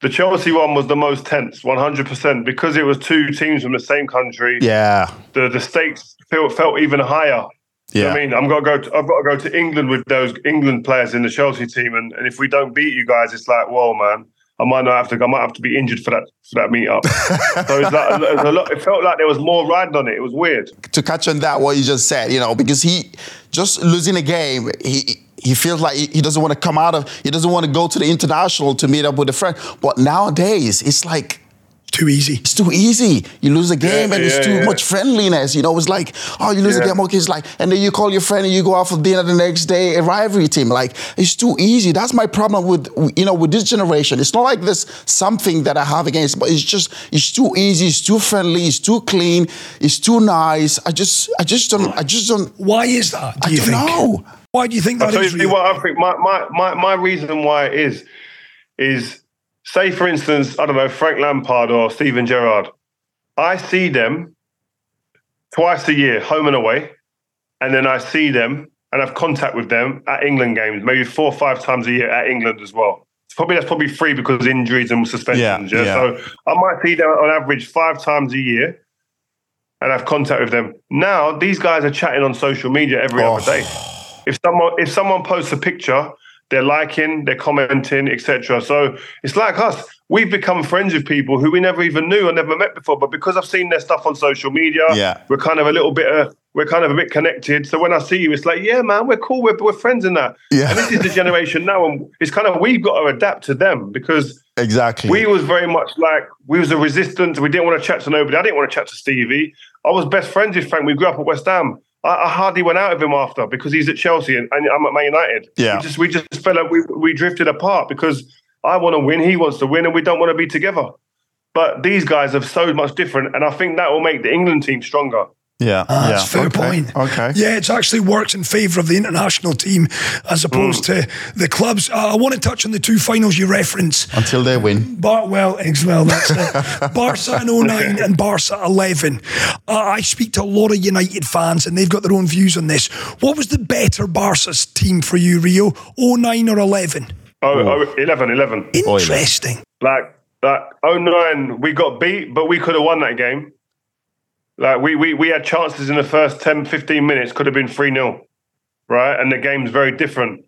the Chelsea one was the most tense, one hundred percent, because it was two teams from the same country. Yeah, the the stakes felt felt even higher. Yeah, I mean, I'm gonna go. To, I've got to go to England with those England players in the Chelsea team, and, and if we don't beat you guys, it's like, whoa, man I might not have to. I might have to be injured for that for that meetup. so it's like, it, a lot, it felt like there was more riding on it. It was weird. To catch on that, what you just said, you know, because he just losing a game, he he feels like he doesn't want to come out of, he doesn't want to go to the international to meet up with a friend. But nowadays, it's like too easy. It's too easy. You lose a game yeah, and it's too yeah. much friendliness. You know, it's like, oh, you lose a game, okay, it's like, and then you call your friend and you go out for dinner the next day, a rivalry team. Like, it's too easy. That's my problem with, you know, with this generation. It's not like this something that I have against, but it's just, it's too easy, it's too friendly, it's too clean, it's too nice. I just, I just don't, I just don't. Why is that? Do I you don't think? know. Why do you think that I'll is? Tell you what I think. My, my, my, my reason why it is, is say for instance, I don't know, Frank Lampard or Steven Gerrard. I see them twice a year, home and away, and then I see them and have contact with them at England games, maybe four or five times a year at England as well. It's probably that's probably three because injuries and suspensions. Yeah, yeah? yeah. So I might see them on average five times a year and have contact with them. Now these guys are chatting on social media every oh. other day. If someone if someone posts a picture they're liking, they're commenting, etc. So it's like us. We've become friends with people who we never even knew or never met before, but because I've seen their stuff on social media, yeah. we're kind of a little bit, uh, we're kind of a bit connected. So when I see you, it's like, yeah, man, we're cool, we're, we're friends in that. Yeah. And this is the generation now, and it's kind of we've got to adapt to them because exactly we was very much like we was a resistance. We didn't want to chat to nobody. I didn't want to chat to Stevie. I was best friends with Frank. We grew up at West Ham. I, I, hardly went out of him after because he's at Chelsea and, and I'm at Man United. Yeah, we just we just felt like we we drifted apart because I want to win, he wants to win, and we don't want to be together. But these guys are so much different, and I think that will make the England team stronger. Yeah, ah, yeah. fair okay. point. Okay. Yeah, it's actually worked in favour of the international team as opposed mm. to the clubs. Uh, I want to touch on the two finals you reference. Until they win. Bar- well, well, that's it. Barca in 09 and Barca 11. Uh, I speak to a lot of United fans and they've got their own views on this. What was the better Barca's team for you, Rio? 09 or 11? Oh, oh 11, 11. Interesting. Like, like 09, we got beat, but we could have won that game. Like we we we had chances in the first 10, 15 minutes, could have been 3 0. Right. And the game's very different.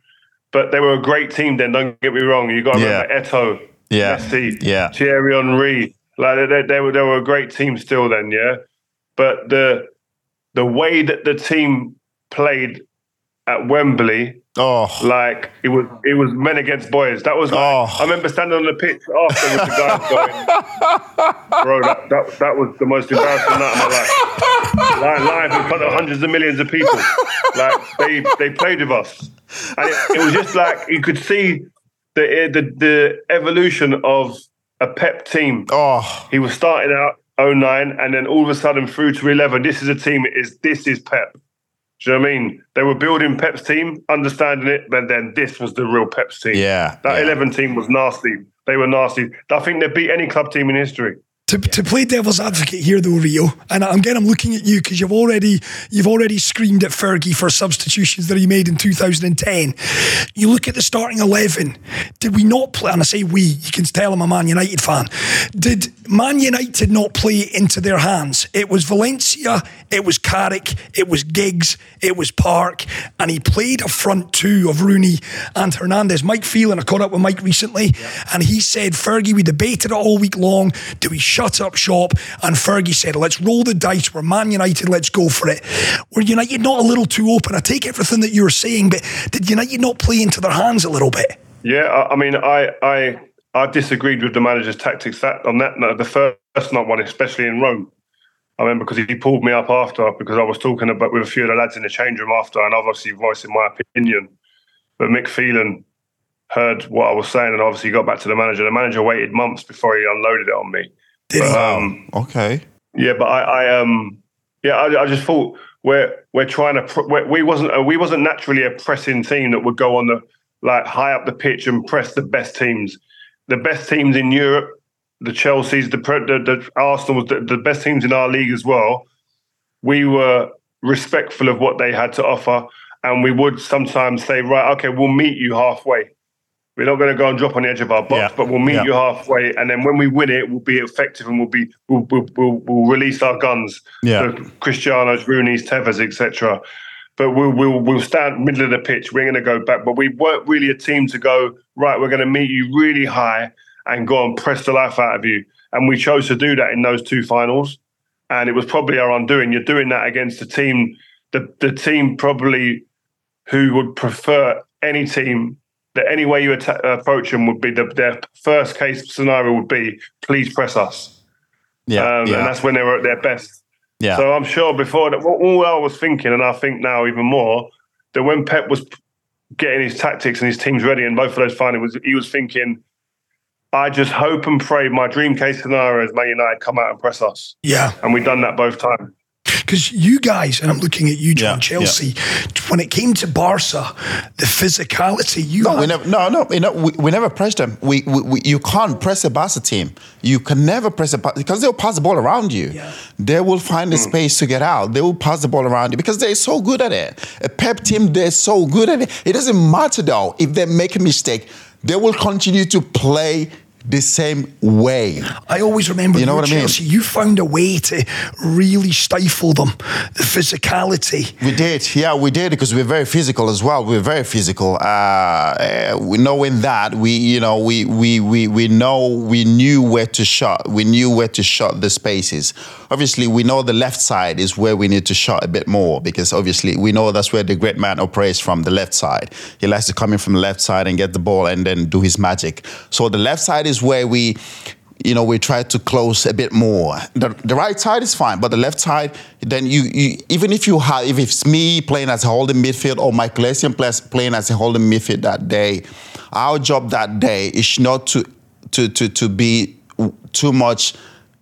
But they were a great team then, don't get me wrong. You got to yeah. remember Eto'o, yeah. Messi, yeah. Thierry Henry. Like they, they, were they were a great team still then, yeah. But the the way that the team played at Wembley Oh, like it was it was men against boys. That was like, oh. I remember standing on the pitch after with the guys going, bro. That, that that was the most embarrassing night of my life. Like live in front of hundreds of millions of people. Like they they played with us, and it, it was just like you could see the the the evolution of a Pep team. Oh, he was starting out 09 and then all of a sudden through to 11 this is a team is this is pep do you know what I mean? They were building Pep's team, understanding it, but then this was the real Pep's team. Yeah. That yeah. 11 team was nasty. They were nasty. I think they beat any club team in history. To, to play devil's advocate here, though, Rio, and again, I'm looking at you because you've already you've already screamed at Fergie for substitutions that he made in 2010. You look at the starting eleven. Did we not play? And I say we. You can tell I'm a Man United fan. Did Man United not play into their hands? It was Valencia, it was Carrick, it was Giggs, it was Park, and he played a front two of Rooney and Hernandez. Mike Phelan, I caught up with Mike recently, yeah. and he said, Fergie, we debated it all week long. Do we shut up shop. And Fergie said, let's roll the dice. We're Man United. Let's go for it. Were United not a little too open? I take everything that you were saying, but did United not play into their hands a little bit? Yeah, I mean, I I I disagreed with the manager's tactics that on that no, the first night one, especially in Rome. I remember because he pulled me up after because I was talking about with a few of the lads in the change room after, and obviously voicing my opinion. But Mick Phelan heard what I was saying, and obviously got back to the manager. The manager waited months before he unloaded it on me. Did but, um, okay. Yeah, but I, I um, yeah, I, I, just thought we're we're trying to pr- we're, we wasn't uh, we wasn't naturally a pressing team that would go on the like high up the pitch and press the best teams. The best teams in Europe, the Chelsea's, the the, the Arsenal, the, the best teams in our league as well. We were respectful of what they had to offer, and we would sometimes say, right, okay, we'll meet you halfway. We're not going to go and drop on the edge of our box, yeah. but we'll meet yeah. you halfway, and then when we win it, we'll be effective and we'll be we'll we'll, we'll, we'll release our guns. Yeah, Cristiano's, Rooney's, Tevez, etc. But we'll we'll we'll stand middle of the pitch. We're going to go back, but we weren't really a team to go right. We're going to meet you really high, and go and press the life out of you. And we chose to do that in those two finals. And it was probably our undoing. You're doing that against a team, the, the team probably who would prefer any team that any way you atta- approach them would be the, their first case scenario would be please press us. Yeah, um, yeah. and that's when they were at their best. Yeah. So I'm sure before that, all I was thinking, and I think now even more, that when Pep was getting his tactics and his teams ready, and both of those finals, he was thinking, I just hope and pray my dream case scenario is Man United come out and press us. Yeah. And we've done that both times. Because you guys, and I'm looking at you, John Yeah, Chelsea, when it came to Barca, the physicality, you No, had, we never. No, no, we, no, we, we never pressed them. We, we, we you can't press a Barca team. You can never press a Barca because they'll pass the ball around you. Yeah. They will find the mm. space to get out. They will pass the ball around you because they're so good at it. A Pep team, they're so good at it. It doesn't matter though if they make a mistake. They will continue to play the same way. I always remember You know what I mean? Chelsea, you found a way to really stifle them, the physicality. We did, yeah, we did because we're very physical as well. We're very physical. Uh, uh, we knowing that we, you know, we we we we know we knew where to shot. We knew where to shot the spaces. Obviously, we know the left side is where we need to shot a bit more because obviously we know that's where the great man operates from the left side. He likes to come in from the left side and get the ball and then do his magic. So the left side is where we you know, we try to close a bit more. The, the right side is fine, but the left side, then you, you even if you have, if it's me playing as a holding midfield or Michael Essien playing as a holding midfield that day, our job that day is not to to to to be too much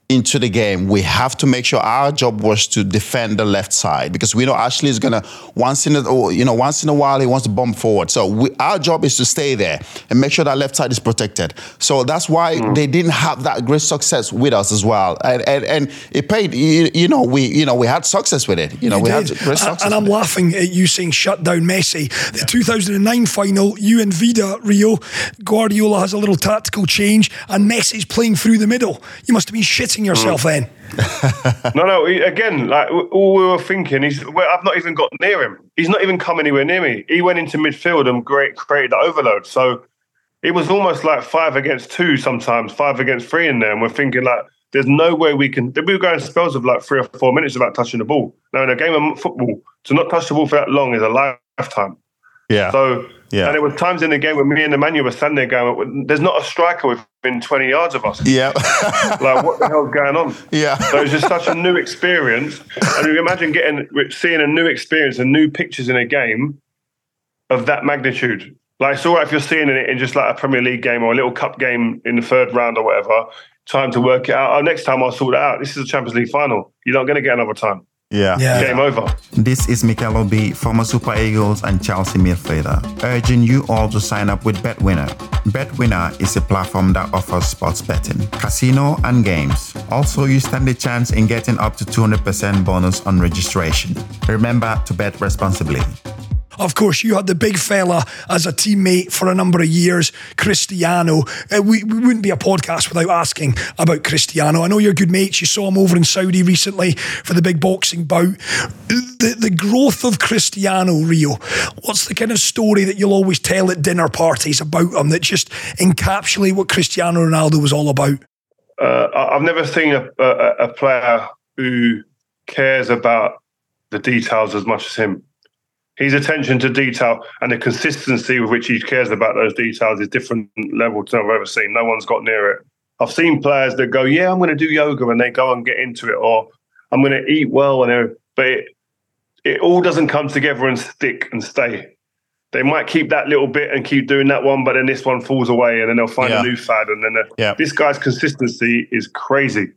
into the game. We have to make sure our job was to defend the left side because we know Ashley is gonna once in a you know once in a while he wants to bump forward. So we, our job is to stay there and make sure that left side is protected. So that's why mm. they didn't have that great success with us as well, and and, and it paid. You, you know we you know we had success with it. You know You we did. had great success. and I'm with it. laughing at you saying shut down Messi. The 2009 final, you and Vidić, Rio, Guardiola has a little tactical change, and Messi's playing through the middle. You must have been shitting yourself mm. in? No, no. Again, like all we were thinking, is, Well, I've not even got near him. He's not even come anywhere near me. He went into midfield and great created the overload. So it was almost like five against two sometimes, five against three in there. And we're thinking like, there's no way we can. We were going spells of like three or four minutes without touching the ball. Now in a game of football, to not touch the ball for that long is a lifetime. yeah. So, Yeah. and there were times in the game where me and Nemanja were standing there going, "There's not a striker within 20 yards of us. yeah. Like, what the hell's going on?" yeah. So it was just such a new experience. And you imagine getting seeing a new experience and new pictures in a game of that magnitude. Like it's all right if you're seeing it in just like a Premier League game or a little cup game in the third round or whatever. Time to work it out. Oh, next time I'll sort it out. This is a Champions League final. You're not going to get another time. Yeah. Yeah. Game over. This is Mikel Obi, former Super Eagles and Chelsea midfielder, urging you all to sign up with BetWinner. BetWinner is a platform that offers sports betting, casino, and games. Also, you stand a chance in getting up to 200% bonus on registration. Remember to bet responsibly. Of course, you had the big fella as a teammate for a number of years, Cristiano. Uh, we, we wouldn't be a podcast without asking about Cristiano. I know you're good mates. You saw him over in Saudi recently for the big boxing bout. The, the growth of Cristiano, Rio, what's the kind of story that you'll always tell at dinner parties about him that just encapsulate what Cristiano Ronaldo was all about? Uh, I've never seen a, a, a player who cares about the details as much as him. His attention to detail and the consistency with which he cares about those details is different level to I've ever seen. No one's got near it. I've seen players that go, "Yeah, I'm going to do yoga," and they go and get into it, or "I'm going to eat well," and but it, it all doesn't come together and stick and stay. They might keep that little bit and keep doing that one, but then this one falls away, and then they'll find Yeah. a new fad, and then Yeah. this guy's consistency is crazy.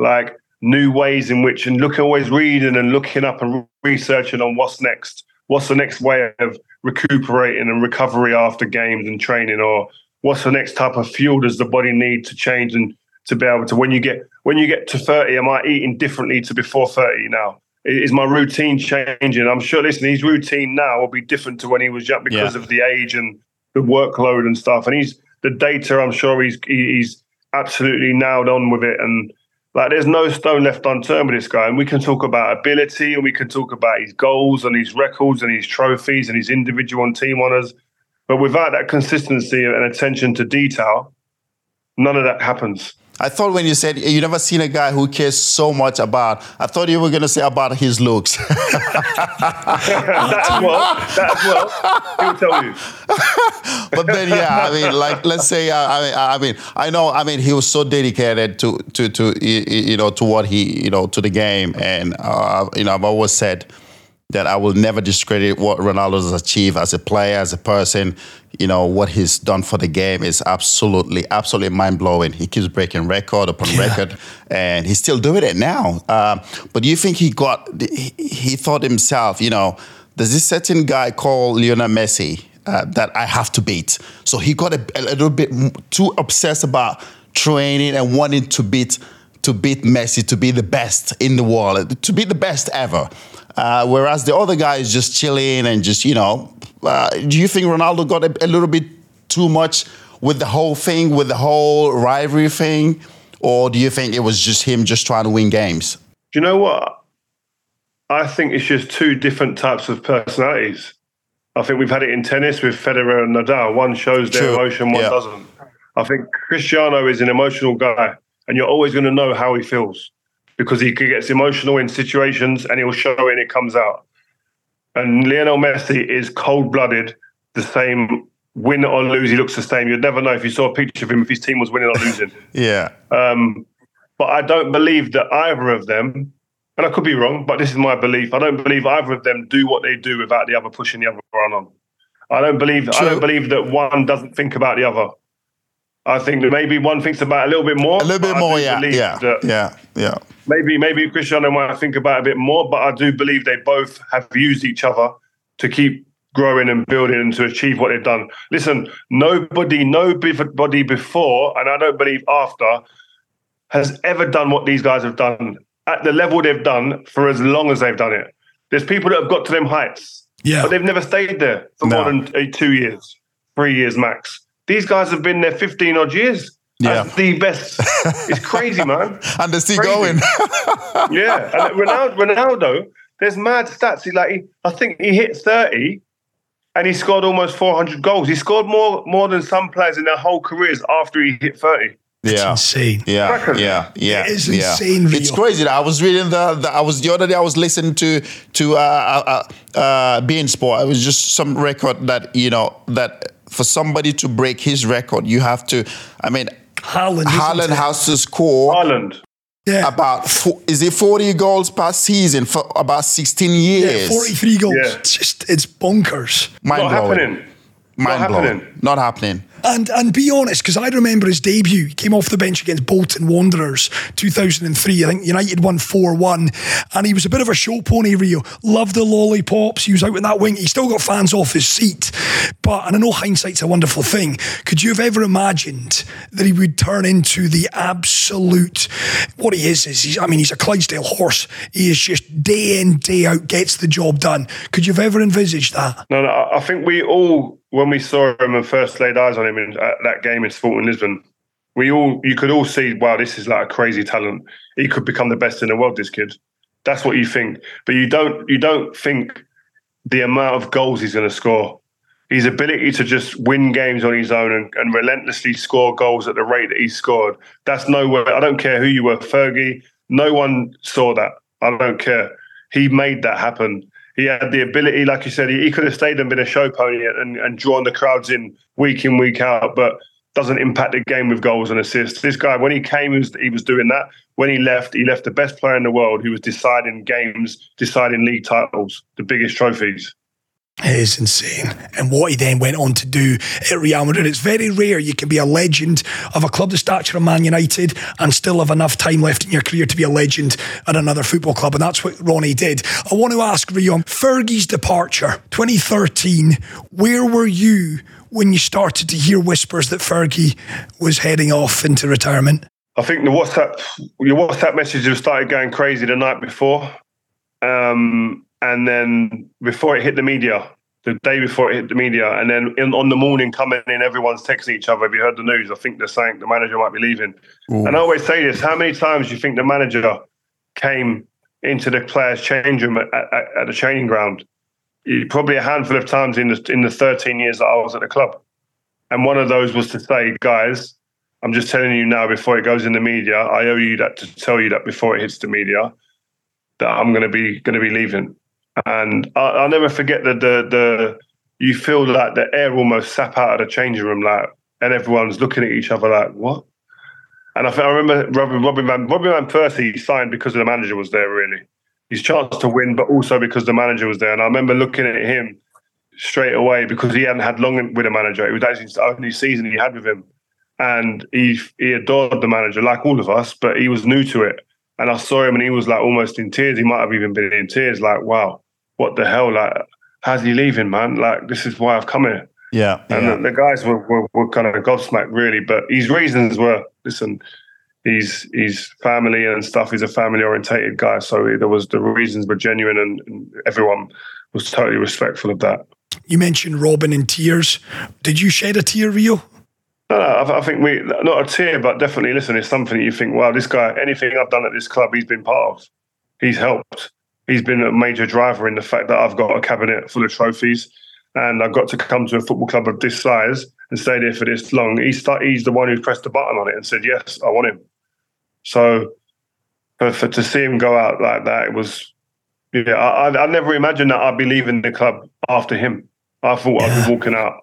Like new ways in which, and look, always reading and looking up and researching on what's next. What's the next way of recuperating and recovery after games and training, or what's the next type of fuel does the body need to change and to be able to when you get when you get to 30 am i eating differently to before 30 now? Is my routine changing? I'm sure listen his routine now will be different to when he was young because Yeah. of the age and the workload and stuff. And he's the data i'm sure he's he's absolutely nailed on with it. And like there's no stone left unturned with this guy and we can talk about ability and we can talk about his goals and his records and his trophies and his individual and team honors but without that consistency and attention to detail None of that happens. I thought when you said you never seen a guy who cares so much about, I thought you were going to say about his looks. that's well. That as well. He'll tell you. but then, yeah, I mean, like, let's say, uh, I mean, I mean, I know, I mean, he was so dedicated to, to, to, you know, to what he, you know, to the game, and uh, you know, I've always said that I will never discredit what Ronaldo has achieved as a player, as a person. You know, what he's done for the game is absolutely, absolutely mind blowing. He keeps breaking record upon yeah. record, and he's still doing it now. Uh, but you think he got, he, he, thought himself, you know, there's this certain guy called Lionel Messi uh, that I have to beat. So he got a, a little bit too obsessed about training and wanting to beat to beat Messi, to be the best in the world, to be the best ever. Uh, whereas the other guy is just chilling and just, you know, uh, do you think Ronaldo got a, a, little bit too much with the whole thing, with the whole rivalry thing? Or do you think it was just him just trying to win games? Do you know what? I think it's just two different types of personalities. I think we've had it in tennis with Federer and Nadal. One shows their True. emotion, one yeah. doesn't. I think Cristiano is an emotional guy, and you're always going to know how he feels because he gets emotional in situations and he'll show it and it comes out. And Lionel Messi is cold blooded, the same win or lose, he looks the same. You'd never know if you saw a picture of him if his team was winning or losing. yeah. Um, but I don't believe that either of them, and I could be wrong, but this is my belief. I don't believe either of them do what they do without the other pushing the other one on. I don't believe. I don't believe that one doesn't think about the other. I think that maybe one thinks about a little bit more. A little bit more, yeah, yeah, yeah, yeah. Maybe maybe Cristiano might think about a bit more, but I do believe they both have used each other to keep growing and building and to achieve what they've done. Listen, nobody, nobody before, and I don't believe after, has ever done what these guys have done at the level they've done for as long as they've done it. There's people that have got to them heights, yeah, but they've never stayed there for no. more than two years, three years max. These guys have been there 15 odd years. Yeah. As the best. it's crazy, man. and they're still crazy. going. yeah. And Ronaldo, Ronaldo, there's mad stats. He like he, I think he hit 30 and he scored almost 400 goals. He scored more more than some players in their whole careers after he hit 30. It's yeah. insane. Yeah, yeah, yeah. It is yeah. insane. It's crazy. I was reading the, the, I was the other day. I was listening to to uh, uh, uh, uh beIN Sport. It was just some record that you know that for somebody to break his record, you have to. I mean, Haaland, Haaland has to score. Haaland. Yeah. About four, is it 40 goals per season for about 16 years? Yeah, 43 goals. Yeah. It's just it's bonkers. Mind Not blowing. happening. Mind Not blowing. Happening. Not happening. And and be honest, because I remember his debut. He came off the bench against Bolton Wanderers, 2003. I think United won 4 1. And he was a bit of a show pony, Rio. Loved the lollipops. He was out in that wing. He still got fans off his seat. But, and I know hindsight's a wonderful thing. Could you have ever imagined that he would turn into the absolute, what he is, is he's, I mean, he's a Clydesdale horse. He is just day in, day out, gets the job done. Could you have ever envisaged that? No, no, I think we all when we saw him and first laid eyes on him in that game in Sporting Lisbon, we all you could all see, wow, this is like a crazy talent. He could become the best in the world. This kid. That's what you think, but you don't you don't think the amount of goals he's going to score. His ability to just win games on his own and, and relentlessly score goals at the rate that he scored. That's nowhere. I don't care who you were, Fergie. No one saw that. I don't care. He made that happen he had the ability, like you said, he, he could have stayed and been a show pony and, and drawn the crowds in week in, week out, but doesn't impact the game with goals and assists. This guy, when he came, he was, he was doing that. When he left, he left the best player in the world who was deciding games, deciding league titles, the biggest trophies. It is insane. And what he then went on to do at Real Madrid. It's very rare you can be a legend of a club the stature of Man United and still have enough time left in your career to be a legend at another football club. And that's what Ronnie did. I want to ask Rio, Fergie's departure, 2013, where were you when you started to hear whispers that Fergie was heading off into retirement? I think the WhatsApp, your WhatsApp messages started going crazy the night before. Um, and then before it hit the media, the day before it hit the media, and then in, on the morning coming in, everyone's texting each other. Have you heard the news? I think they're saying the manager might be leaving. Ooh. And I always say this: How many times do you think the manager came into the players' change room at, at, at the training ground? Probably a handful of times in the in the 13 years that I was at the club, and one of those was to say, "Guys, I'm just telling you now before it goes in the media. I owe you that to tell you that before it hits the media that I'm going to be going to be leaving. And I, will never forget that the the you feel like the air almost sap out of the changing room, like, and everyone's looking at each other like, what? And I, think, I remember Robin, Robin Van Robin van Persie signed because the manager was there. Really, his chance to win, but also because the manager was there. And I remember looking at him straight away because he hadn't had long with a manager. It was actually the only season he had with him, and he he adored the manager like all of us, but he was new to it. And I saw him, and he was like almost in tears. He might have even been in tears, like, "Wow, what the hell? Like, how's he leaving, man? Like, this is why I've come here." Yeah, and yeah. The, the, guys were, were, were kind of gobsmacked, really. But his reasons were, listen, he's he's family and stuff. He's a family orientated guy, so there was the reasons were genuine, and, and everyone was totally respectful of that. You mentioned Robin in tears. Did you shed a tear, Rio? No, I, I, think we not a tear, but definitely listen. It's something that you think, wow, this guy. Anything I've done at this club, he's been part of. He's helped. He's been a major driver in the fact that I've got a cabinet full of trophies, and I've got to come to a football club of this size and stay there for this long. He's he's the one who pressed the button on it and said, yes, I want him. So, for, for to see him go out like that, it was. Yeah, I, I, I never imagined that I'd be leaving the club after him. I thought yeah. I'd be walking out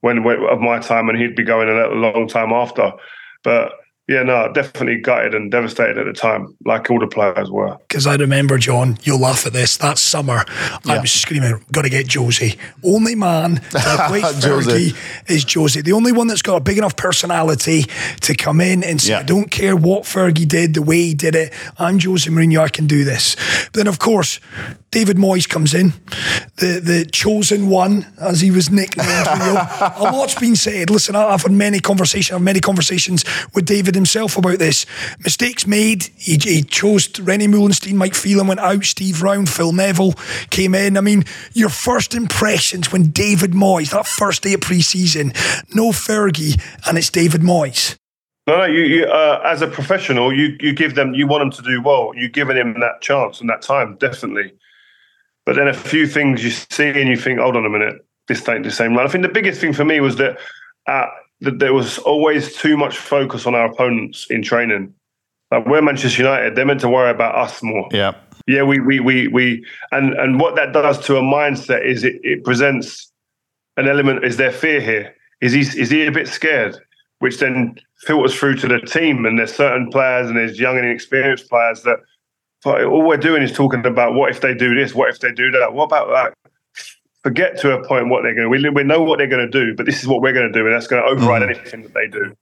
when, when of my time, and he'd be going a long time after. But yeah, no, definitely gutted and devastated at the time, like all the players were. Because I remember, John, you'll laugh at this. That summer, yeah. I was screaming, "Got to get Jose!" Only man to play Fergie is Jose. The only one that's got a big enough personality to come in and say, yeah. "I don't care what Fergie did, the way he did it. I'm Jose Mourinho. I can do this." But then, of course, David Moyes comes in, the the chosen one, as he was nicknamed. a lot's been said. Listen, I've had many conversations, many conversations with David said himself about this. Mistakes made. He, he chose René Meulensteen, Mike Phelan went out, Steve Round, Phil Neville came in. I mean, your first impressions when David Moyes, that first day of pre season, no Fergie, and it's David Moyes. No, no. You, you uh, as a professional, you you give them, you want them to do well. You're giving him that chance and that time, definitely. But then a few things you see and you think, hold on a minute, this ain't the same. I think the biggest thing for me was that that there was always too much focus on our opponents in training. Like we're Manchester United, they're meant to worry about us more. Yeah. Yeah, we we we we and and what that does to a mindset is it, it presents an element is there fear here? Is he is he a bit scared? Which then filters through to the team and there's certain players and there's young and inexperienced players that all we're doing is talking about what if they do this, what if they do that, what about that? Forget to a point what they're going to. We, we know what they're going to do, but this is what we're going to do, and that's going to override mm. anything that they do.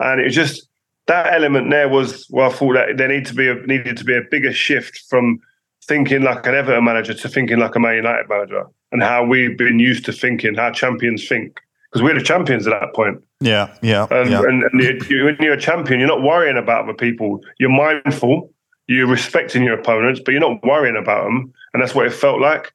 And it was just that element there was well, I thought that there needed to be a needed to be a bigger shift from thinking like an Everton manager to thinking like a Man United manager, and how we've been used to thinking, how champions think, because we're the champions at that point. Yeah, yeah. And, yeah. and, and you, when you're a champion, you're not worrying about other people. You're mindful. You're respecting your opponents, but you're not worrying about them, and that's what it felt like.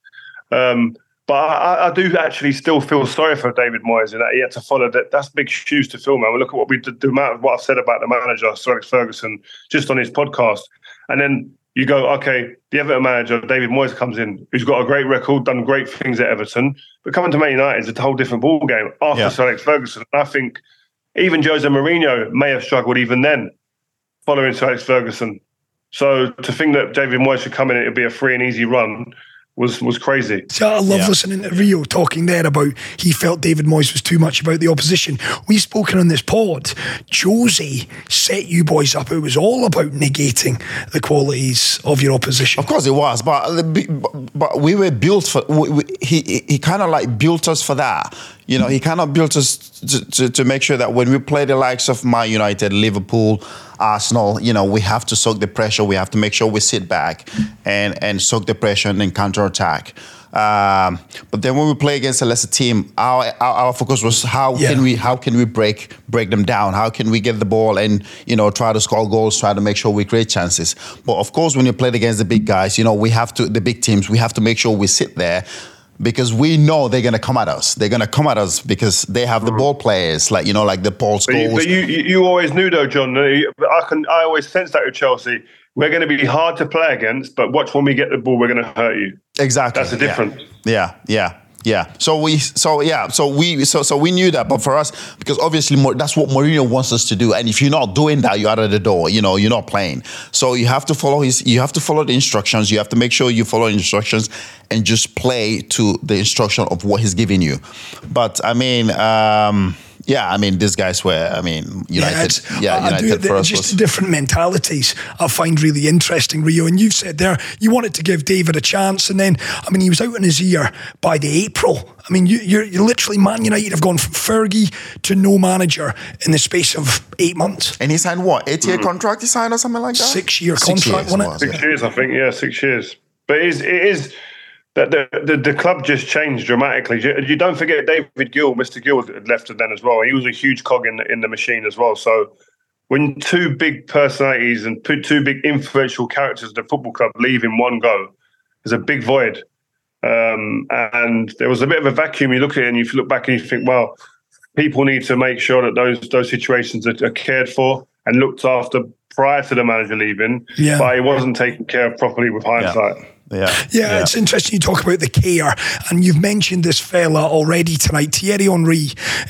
Um, but I, I, do actually still feel sorry for David Moyes in that he had to follow that. That's big shoes to fill, man. We look at what we did, the amount of what I've said about the manager, Sir Alex Ferguson, just on his podcast. And then you go, okay, the Everton manager, David Moyes, comes in, who's got a great record, done great things at Everton. But coming to Man United is a whole different ball game after yeah. Sir Alex Ferguson. I think even Jose Mourinho may have struggled even then following Sir Alex Ferguson. So to think that David Moyes should come in, it'd be a free and easy run was was crazy. So I love yeah. listening to Rio talking there about he felt David Moyes was too much about the opposition. We've spoken on this pod. Jose set you boys up. It was all about negating the qualities of your opposition. Of course it was, but uh, but we were built for. We, we, he he kind of like built us for that. You know, he kind of built us to, to, to make sure that when we play the likes of Man United, Liverpool, Arsenal, you know, we have to soak the pressure. We have to make sure we sit back and and soak the pressure and then counter attack. Um, but then when we play against a lesser team, our our, our focus was how yeah. can we how can we break break them down? How can we get the ball and you know try to score goals, try to make sure we create chances. But of course, when you play against the big guys, you know we have to the big teams. We have to make sure we sit there because we know they're going to come at us. They're going to come at us because they have the mm. ball players, like you know, like the Paul Scholes. But you, but you, you always knew though, John. I can, I always sense that with Chelsea. We're going to be hard to play against, but watch when we get the ball, we're going to hurt you. Exactly. That's the difference. Yeah, yeah. Yeah. So we, so yeah, so we, so so we knew that, but for us, because obviously that's what Mourinho wants us to do, and if you're not doing that, you're out of the door. You know, you're not playing. So you have to follow his, you have to follow the instructions. You have to make sure you follow instructions and just play to the instruction of what he's giving you. But I mean. um yeah, I mean, these guys were, I mean, United. Yeah, yeah United do, for us just was, different mentalities. I find really interesting, Rio. And you've said there you wanted to give David a chance, and then I mean, he was out in his ear by the April. I mean, you, you're, you're literally Man United have gone from Fergie to no manager in the space of eight months. And he signed what? Eight year mm-hmm. contract? He signed or something like that? Six year contract, years, wasn't it? Six years, I think. Yeah, six years. But it is. It is that the, the, the club just changed dramatically. You, you, don't forget David Gill, Mr. Gill had left it then as well. He was a huge cog in the, in the machine as well. So when two big personalities and two big influential characters of the football club leave in one go, there's a big void. Um, and there was a bit of a vacuum. You look at it and you look back and you think, well, people need to make sure that those those situations are, are cared for and looked after prior to the manager leaving. Yeah. But it wasn't taken care of properly with hindsight. Yeah. Yeah. yeah. yeah, it's interesting you talk about the care, and you've mentioned this fella already tonight, Thierry Henry.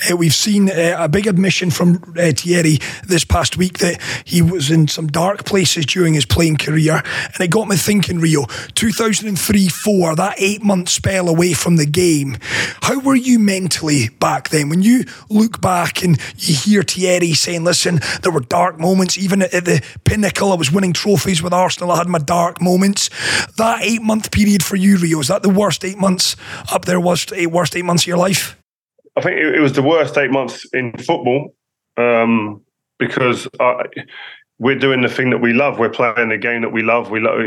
Uh, we've seen uh, a big admission from uh, Thierry this past week that he was in some dark places during his playing career, and it got me thinking. Rio, 2003-4, that eight-month spell away from the game. How were you mentally back then? When you look back and you hear Thierry saying, "Listen, there were dark moments. Even at the pinnacle, I was winning trophies with Arsenal. I had my dark moments." That eight month period for you, Rio? Is that the worst eight months up there? Was eight worst eight months of your life? I think it, was the worst eight months in football um, because I, we're doing the thing that we love. We're playing the game that we love. We love.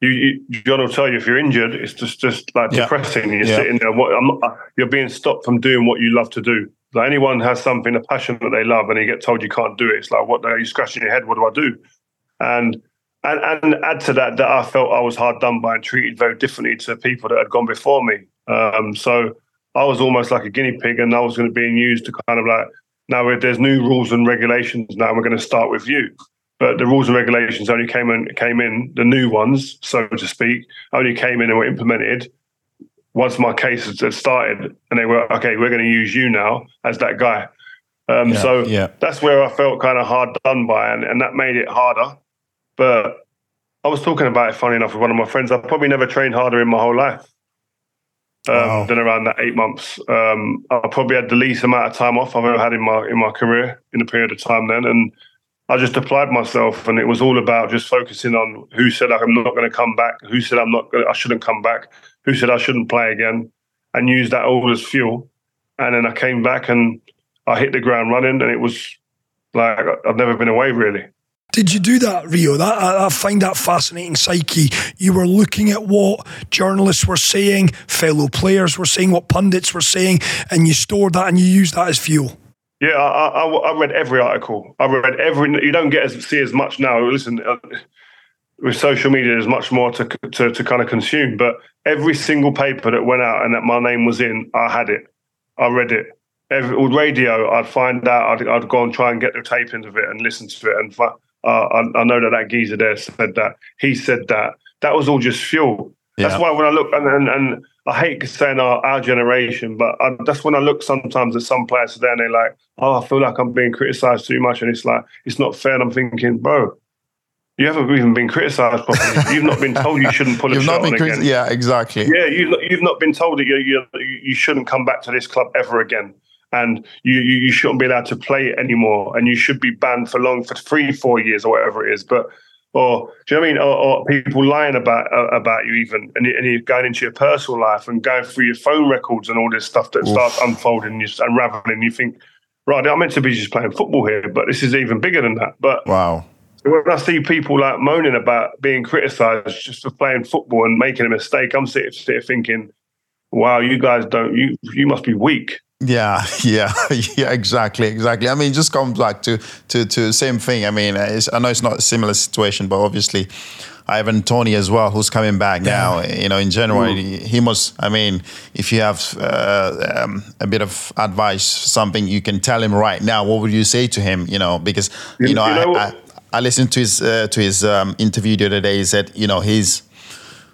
You, you, John will tell you if you're injured, it's just just like yeah. depressing. You're yeah. sitting there. What, not, you're being stopped from doing what you love to do. Like anyone has something, a passion that they love, and you get told you can't do it. It's like, what? Are you scratching your head? What do I do? And and, and add to that that I felt I was hard done by and treated very differently to people that had gone before me. Um, so I was almost like a guinea pig, and I was going to be used to kind of like now there's new rules and regulations. Now we're going to start with you. But the rules and regulations only came in, came in the new ones, so to speak, only came in and were implemented once my case had started, and they were okay. We're going to use you now as that guy. Um, yeah, so yeah. that's where I felt kind of hard done by, and, and that made it harder. But I was talking about it, funny enough, with one of my friends. I've probably never trained harder in my whole life um, wow. than around that eight months. Um, I probably had the least amount of time off I've ever had in my in my career in a period of time then, and I just applied myself, and it was all about just focusing on who said I'm not going to come back, who said I'm not, gonna, I shouldn't come back, who said I shouldn't play again, and use that all as fuel. And then I came back and I hit the ground running, and it was like I've never been away really. Did you do that, Rio? That I, I, find that fascinating psyche. You were looking at what journalists were saying, fellow players were saying, what pundits were saying, and you stored that and you used that as fuel. Yeah, I, I, I read every article. I read every. You don't get as see as much now. Listen, uh, with social media, there's much more to, to to kind of consume. But every single paper that went out and that my name was in, I had it. I read it. Every radio, I'd find out. I'd, I'd go and try and get the tapings of it and listen to it and uh, I, I, know that that geezer there said that. He said that. That was all just fuel. Yeah. That's why when I look and and, and I hate saying our, our generation, but I, that's when I look sometimes at some players today and they're like, "Oh, I feel like I'm being criticised too much," and it's like it's not fair. And I'm thinking, bro, you haven't even been criticised properly. you've not been told you shouldn't pull a shot on again. Yeah, exactly. Yeah, you've not, you've not been told that you, you you shouldn't come back to this club ever again and you, you shouldn't be allowed to play it anymore, and you should be banned for long for three, four years or whatever it is. But or do you know what I mean? Or, or people lying about uh, about you even, and, and, you're going into your personal life and going through your phone records and all this stuff that Oof. starts unfolding and unraveling. You think, right, I'm meant to be just playing football here, but this is even bigger than that. But wow. When I see people like moaning about being criticised just for playing football and making a mistake, I'm sitting, sitting thinking, "Wow, you guys don't you you must be weak." Yeah, yeah, yeah, exactly, exactly. I mean, just come back to to to same thing. I mean, I know it's not a similar situation, but obviously, Ivan Toney as well, who's coming back yeah. now. You know, in January, Ooh. he must. I mean, if you have uh, um, a bit of advice, something you can tell him right now, what would you say to him? You know, because you, you know, you know I, I, I, listened to his uh, to his um, interview the other day. He said, you know, he's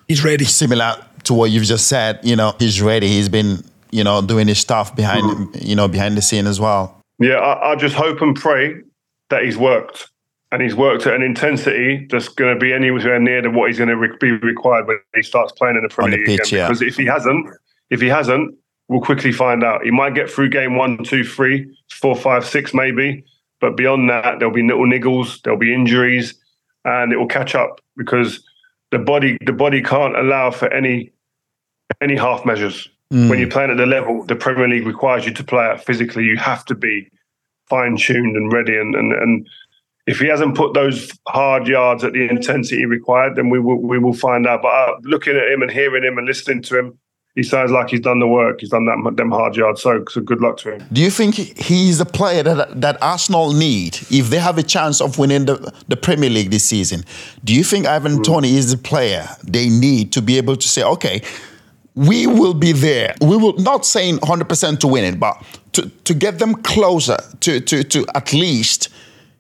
he's ready. Similar to what you've just said, you know, he's ready. He's been, you know, doing his stuff behind, mm. you know, behind the scene as well. Yeah, I, I just hope and pray that he's worked and he's worked at an intensity that's going to be anywhere near to what he's going to re- be required when he starts playing in the Premier League pitch, again. Because if he hasn't, if he hasn't, we'll quickly find out. He might get through game one, two, three, four, five, six, maybe, but beyond that, there'll be little niggles, there'll be injuries, and it will catch up because the body the body can't allow for any any half measures. Mm. When you're playing at the level the Premier League requires you to play at physically, you have to be fine tuned and ready. And, and and if he hasn't put those hard yards at the intensity required, then we will we will find out. But uh, looking at him and hearing him and listening to him, he sounds like he's done the work. He's done that them hard yards. So, so good luck to him. Do you think he's the player that that Arsenal need if they have a chance of winning the, the Premier League this season? Do you think Ivan mm. Toney is the player they need to be able to say, okay, we will be there. We will not saying 100% to win it, but to, to get them closer to, to, to at least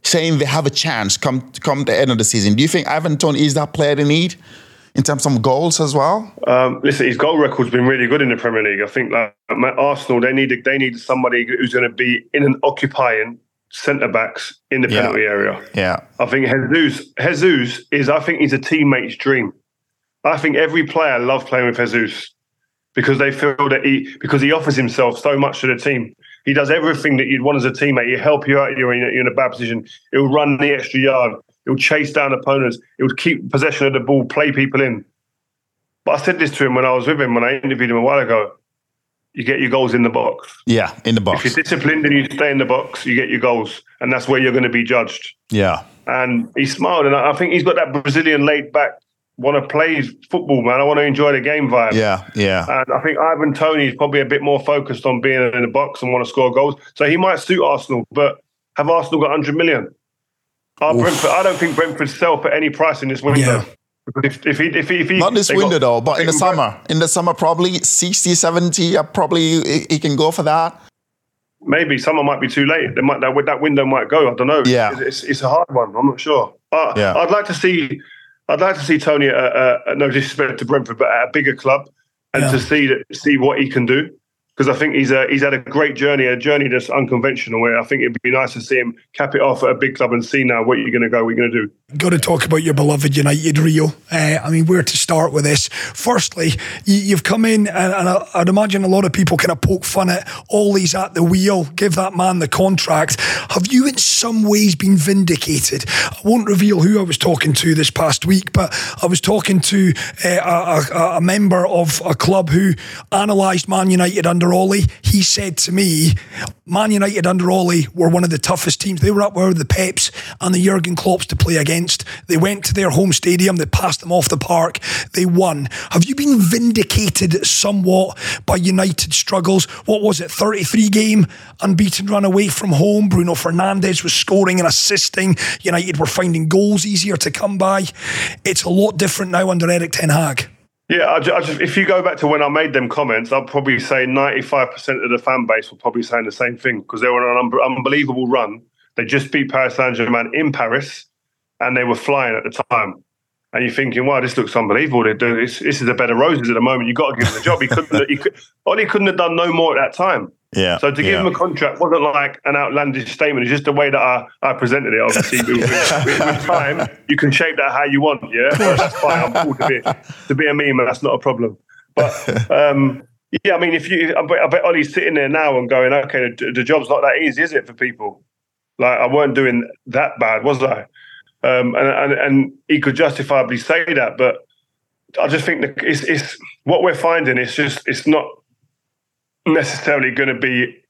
saying they have a chance come come the end of the season. Do you think Ivan Toney is that player they need? in terms of goals as well? Um, listen, his goal record's been really good in the Premier League. I think like Arsenal, they need they need somebody who's going to be in an occupying centre backs in the penalty yeah. area. Yeah, I think Jesus Jesus is. I think he's a teammate's dream. I think every player loves playing with Jesus because they feel that he because he offers himself so much to the team. He does everything that you'd want as a teammate. He'll help you out. You're in, you're in a bad position. He'll run the extra yard. He'll chase down opponents. He'll keep possession of the ball, play people in. But I said this to him when I was with him when I interviewed him a while ago. You get your goals in the box. Yeah, in the box. If you're disciplined and you stay in the box, you get your goals, and that's where you're going to be judged. Yeah. And he smiled, and I think he's got that Brazilian laid back, want to play football, man. I want to enjoy the game vibe. Yeah, yeah. And I think Ivan Toney is probably a bit more focused on being in the box and want to score goals. So he might suit Arsenal, but have Arsenal got 100 million? Brentford, I don't think Brentford sell for any price in this window. Yeah. If, if, he, if, he, if he, Not this window, got, though, but in the summer. In the summer, probably 60, 70, uh, probably he, he can go for that. Maybe summer might be too late. They might, that, that window might go. I don't know. Yeah. It's, it's a hard one. I'm not sure. Uh, yeah. I'd like to see I'd like to see Toney, uh, uh, no disrespect to Brentford, but at a bigger club and yeah. to see that, see what he can do because I think he's a, he's had a great journey, a journey that's unconventional. Where I think it'd be nice to see him cap it off at a big club and see now what you're going to go, what you're going to do. Got to talk about your beloved United, Rio. Uh, I mean, where to start with this? Firstly, you, have come in, and, and I, would imagine a lot of people kind of poke fun at Ollie's at the wheel, give that man the contract. Have you, in some ways, been vindicated? I won't reveal who I was talking to this past week, but I was talking to uh, a, a, member of a club who analysed Man United under Ollie. He said to me, Man United under Ollie were one of the toughest teams. They were up with the Peps and the Jurgen Klopps to play against. They went to their home stadium, they passed them off the park, they won. Have you been vindicated somewhat by United struggles? What was it, 33 game unbeaten run away from home? Bruno Fernandes was scoring and assisting. United were finding goals easier to come by. It's a lot different now under Erik Ten Hag. Yeah, I just, I just, if you go back to when I made them comments, I'll probably say 95% of the fan base were probably saying the same thing because they were on an un- unbelievable run. They just beat Paris Saint Germain in Paris and they were flying at the time. And you're thinking, wow, this looks unbelievable. They do this. This is a bed of roses at the moment. You've got to give him the job. He couldn't. he could, Ollie couldn't have done no more at that time. Yeah. So to give yeah. him a contract wasn't like an outlandish statement. It's just the way that I, I presented it. Obviously, with, with, with, time, you can shape that how you want. Yeah, that's fine. I'm cool to be to be a meme. That's not a problem. But um, yeah, I mean, if you, I bet, I bet Ollie's sitting there now and going, okay, the, the job's not that easy, is it, for people? Like I weren't doing that bad, was I? um, and, and and he could justifiably say that. But I just think that it's, it's what we're finding. It's just it's not necessarily going to be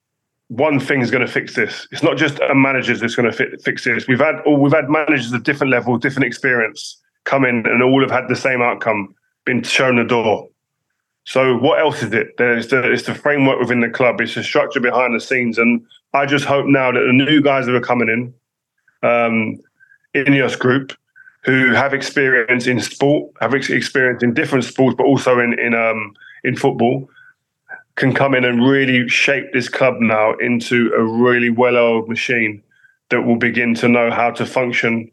one thing is going to fix this. It's not just a manager that's going to fix this. We've had all we've had managers of different levels, different experience come in, and all have had the same outcome, been shown the door. So what else is it? There's the it's the framework within the club. It's the structure behind the scenes, and I just hope now that the new guys that are coming in, um, Ineos Group, who have experience in sport, have experience in different sports, but also in in um, in football, can come in and really shape this club now into a really well-oiled machine that will begin to know how to function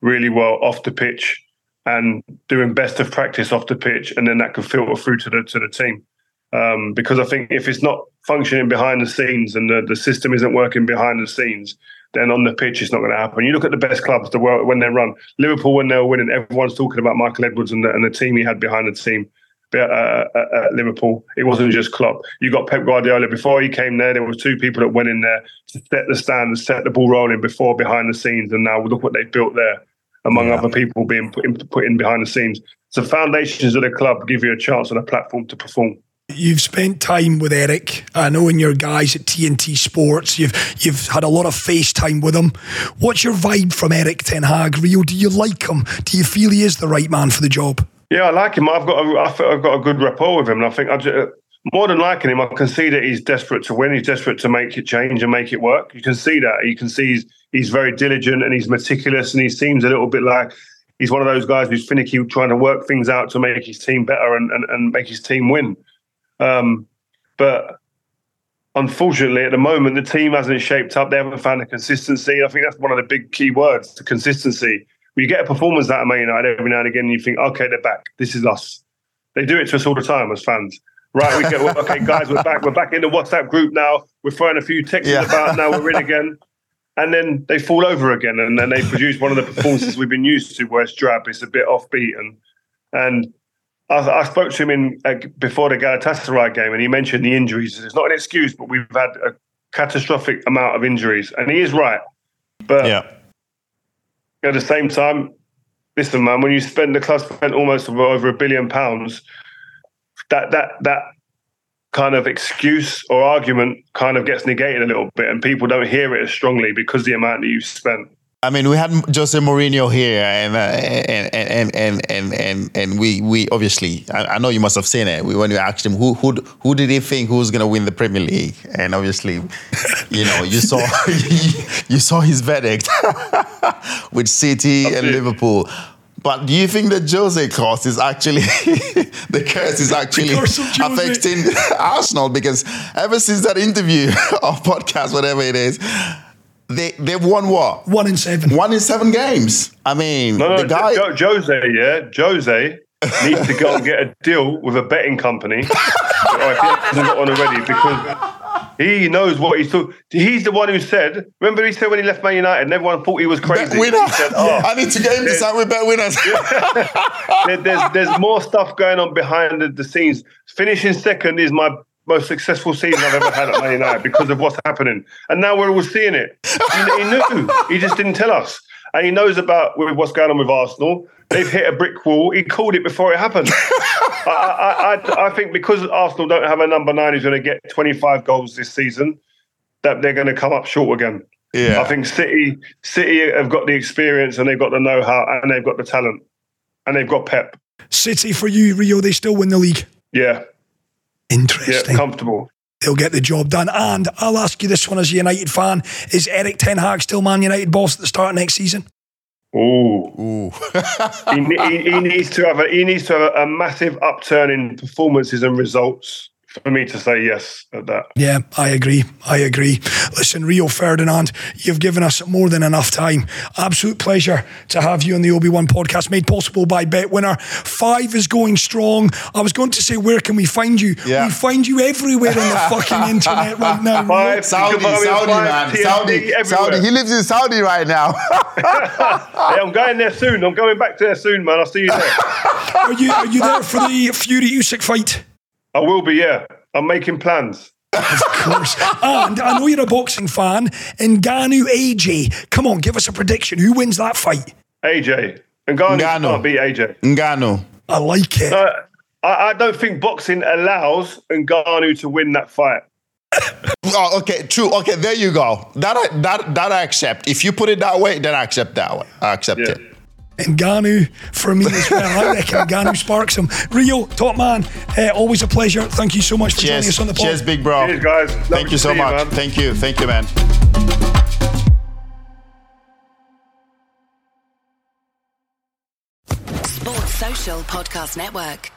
really well off the pitch and doing best of practice off the pitch, and then that can filter through to the to the team. Um, because I think if it's not functioning behind the scenes and the, the system isn't working behind the scenes, then on the pitch it's not going to happen. You look at the best clubs, the world when they run Liverpool when they were winning, everyone's talking about Michael Edwards and the, and the team he had behind the team. Uh, uh, at Liverpool, it wasn't just Klopp. You got Pep Guardiola before he came there. There were two people that went in there to set the standards, set the ball rolling before behind the scenes, and now look what they built there. Among yeah. other people being put in, put in behind the scenes, so foundations of the club give you a chance and a platform to perform. You've spent time with Erik. I know in your guys at TNT Sports, you've you've had a lot of FaceTime with him. What's your vibe from Erik Ten Hag? Rio, do you like him? Do you feel he is the right man for the job? Yeah, I like him. I've got a, I've got a good rapport with him, and I think I just, more than liking him, I can see that he's desperate to win. He's desperate to make it change and make it work. You can see that. You can see he's, he's very diligent and he's meticulous, and he seems a little bit like he's one of those guys who's finicky, trying to work things out to make his team better and, and, and make his team win. Um, but unfortunately, at the moment, the team hasn't shaped up. They haven't found the consistency. I think that's one of the big key words: the consistency. When you get a performance out of Man United every now and again, and you think, okay, they're back. This is us. They do it to us all the time as fans. Right, we get okay, guys, we're back. We're back in the WhatsApp group now. We're throwing a few texts yeah. about now. We're in again, and then they fall over again, and then they produce one of the performances we've been used to, where it's drab, it's a bit offbeat, and and I, I spoke to him in uh, before the Galatasaray game, and he mentioned the injuries. It's not an excuse, but we've had a catastrophic amount of injuries, and he is right. But yeah. At the same time, listen, man, when you spend the club spent almost over a billion pounds, that that that kind of excuse or argument kind of gets negated a little bit, and people don't hear it as strongly because the amount that you've spent. I mean, we had Jose Mourinho here, and uh, and, and, and and and and we we obviously, I, I, know you must have seen it. We, when you asked him who who who did he think who was going to win the Premier League, and obviously, you know, you saw you saw his verdict with City and Liverpool. But do you think that Jose curse is actually the curse is actually affecting Arsenal? Because ever since that interview or podcast, whatever it is they they've won what? One in seven. One in seven games. I mean, no, no, the guy jo- Jose, yeah, Jose needs to go and get a deal with a betting company. if he hasn't got one already, because he knows what he's talking. He's the one who said. Remember, he said when he left Man United, and everyone thought he was crazy. BetWinner. Said, oh, I need to get him to sign with BetWinners. there, there's there's more stuff going on behind the, the scenes. Finishing second is my most successful season I've ever had at Man United because of what's happening. And now we're all seeing it. He, he knew. He just didn't tell us. And he knows about what's going on with Arsenal. They've hit a brick wall. He called it before it happened. I, I, I, I, think because Arsenal don't have a number nine who's going to get 25 goals this season, that they're going to come up short again. Yeah. I think City City have got the experience and they've got the know-how and they've got the talent and they've got Pep. City for you, Rio, they still win the league. Yeah, Interesting. Yeah, comfortable. They'll get the job done. And I'll ask you this one as a United fan: Is Erik Ten Hag still Man United boss at the start of next season? Ooh, he, he, he, needs to have a he needs to have a, a massive upturn in performances and results for me to say yes at that. Yeah, I agree. I agree. Listen, Rio Ferdinand, you've given us more than enough time. Absolute pleasure to have you on the Obi One podcast, made possible by BetWinner. Five is going strong. I was going to say, where can we find you? Yeah. We find you everywhere on the fucking internet right now. Five, Saudi, Saudi, man, Saudi, Saudi. He lives in Saudi right now. hey, I'm going there soon. I'm going back to there soon, man. I'll see you there. are you Are you there for the Fury Usyk fight? I will be, yeah. I'm making plans. of course. and I know you're a boxing fan. Ngannou AJ. Come on, give us a prediction. Who wins that fight? AJ. Ngannou, Ngannou. can't beat AJ. Ngannou. I like it. Uh, I, I, don't think boxing allows Ngannou to win that fight. oh, okay, true. Okay, there you go. That I, that that I accept. If you put it that way, then I accept that way. I accept yeah. it. Ngannou for me as well. I reckon Ngannou sparks him. Rio, top man, uh, always a pleasure. Thank you so much for Cheers. joining us on the podcast. Cheers, big bro. Cheers, guys. Love Thank you so much. You, Thank you. Thank you, man. Sports Social Podcast Network.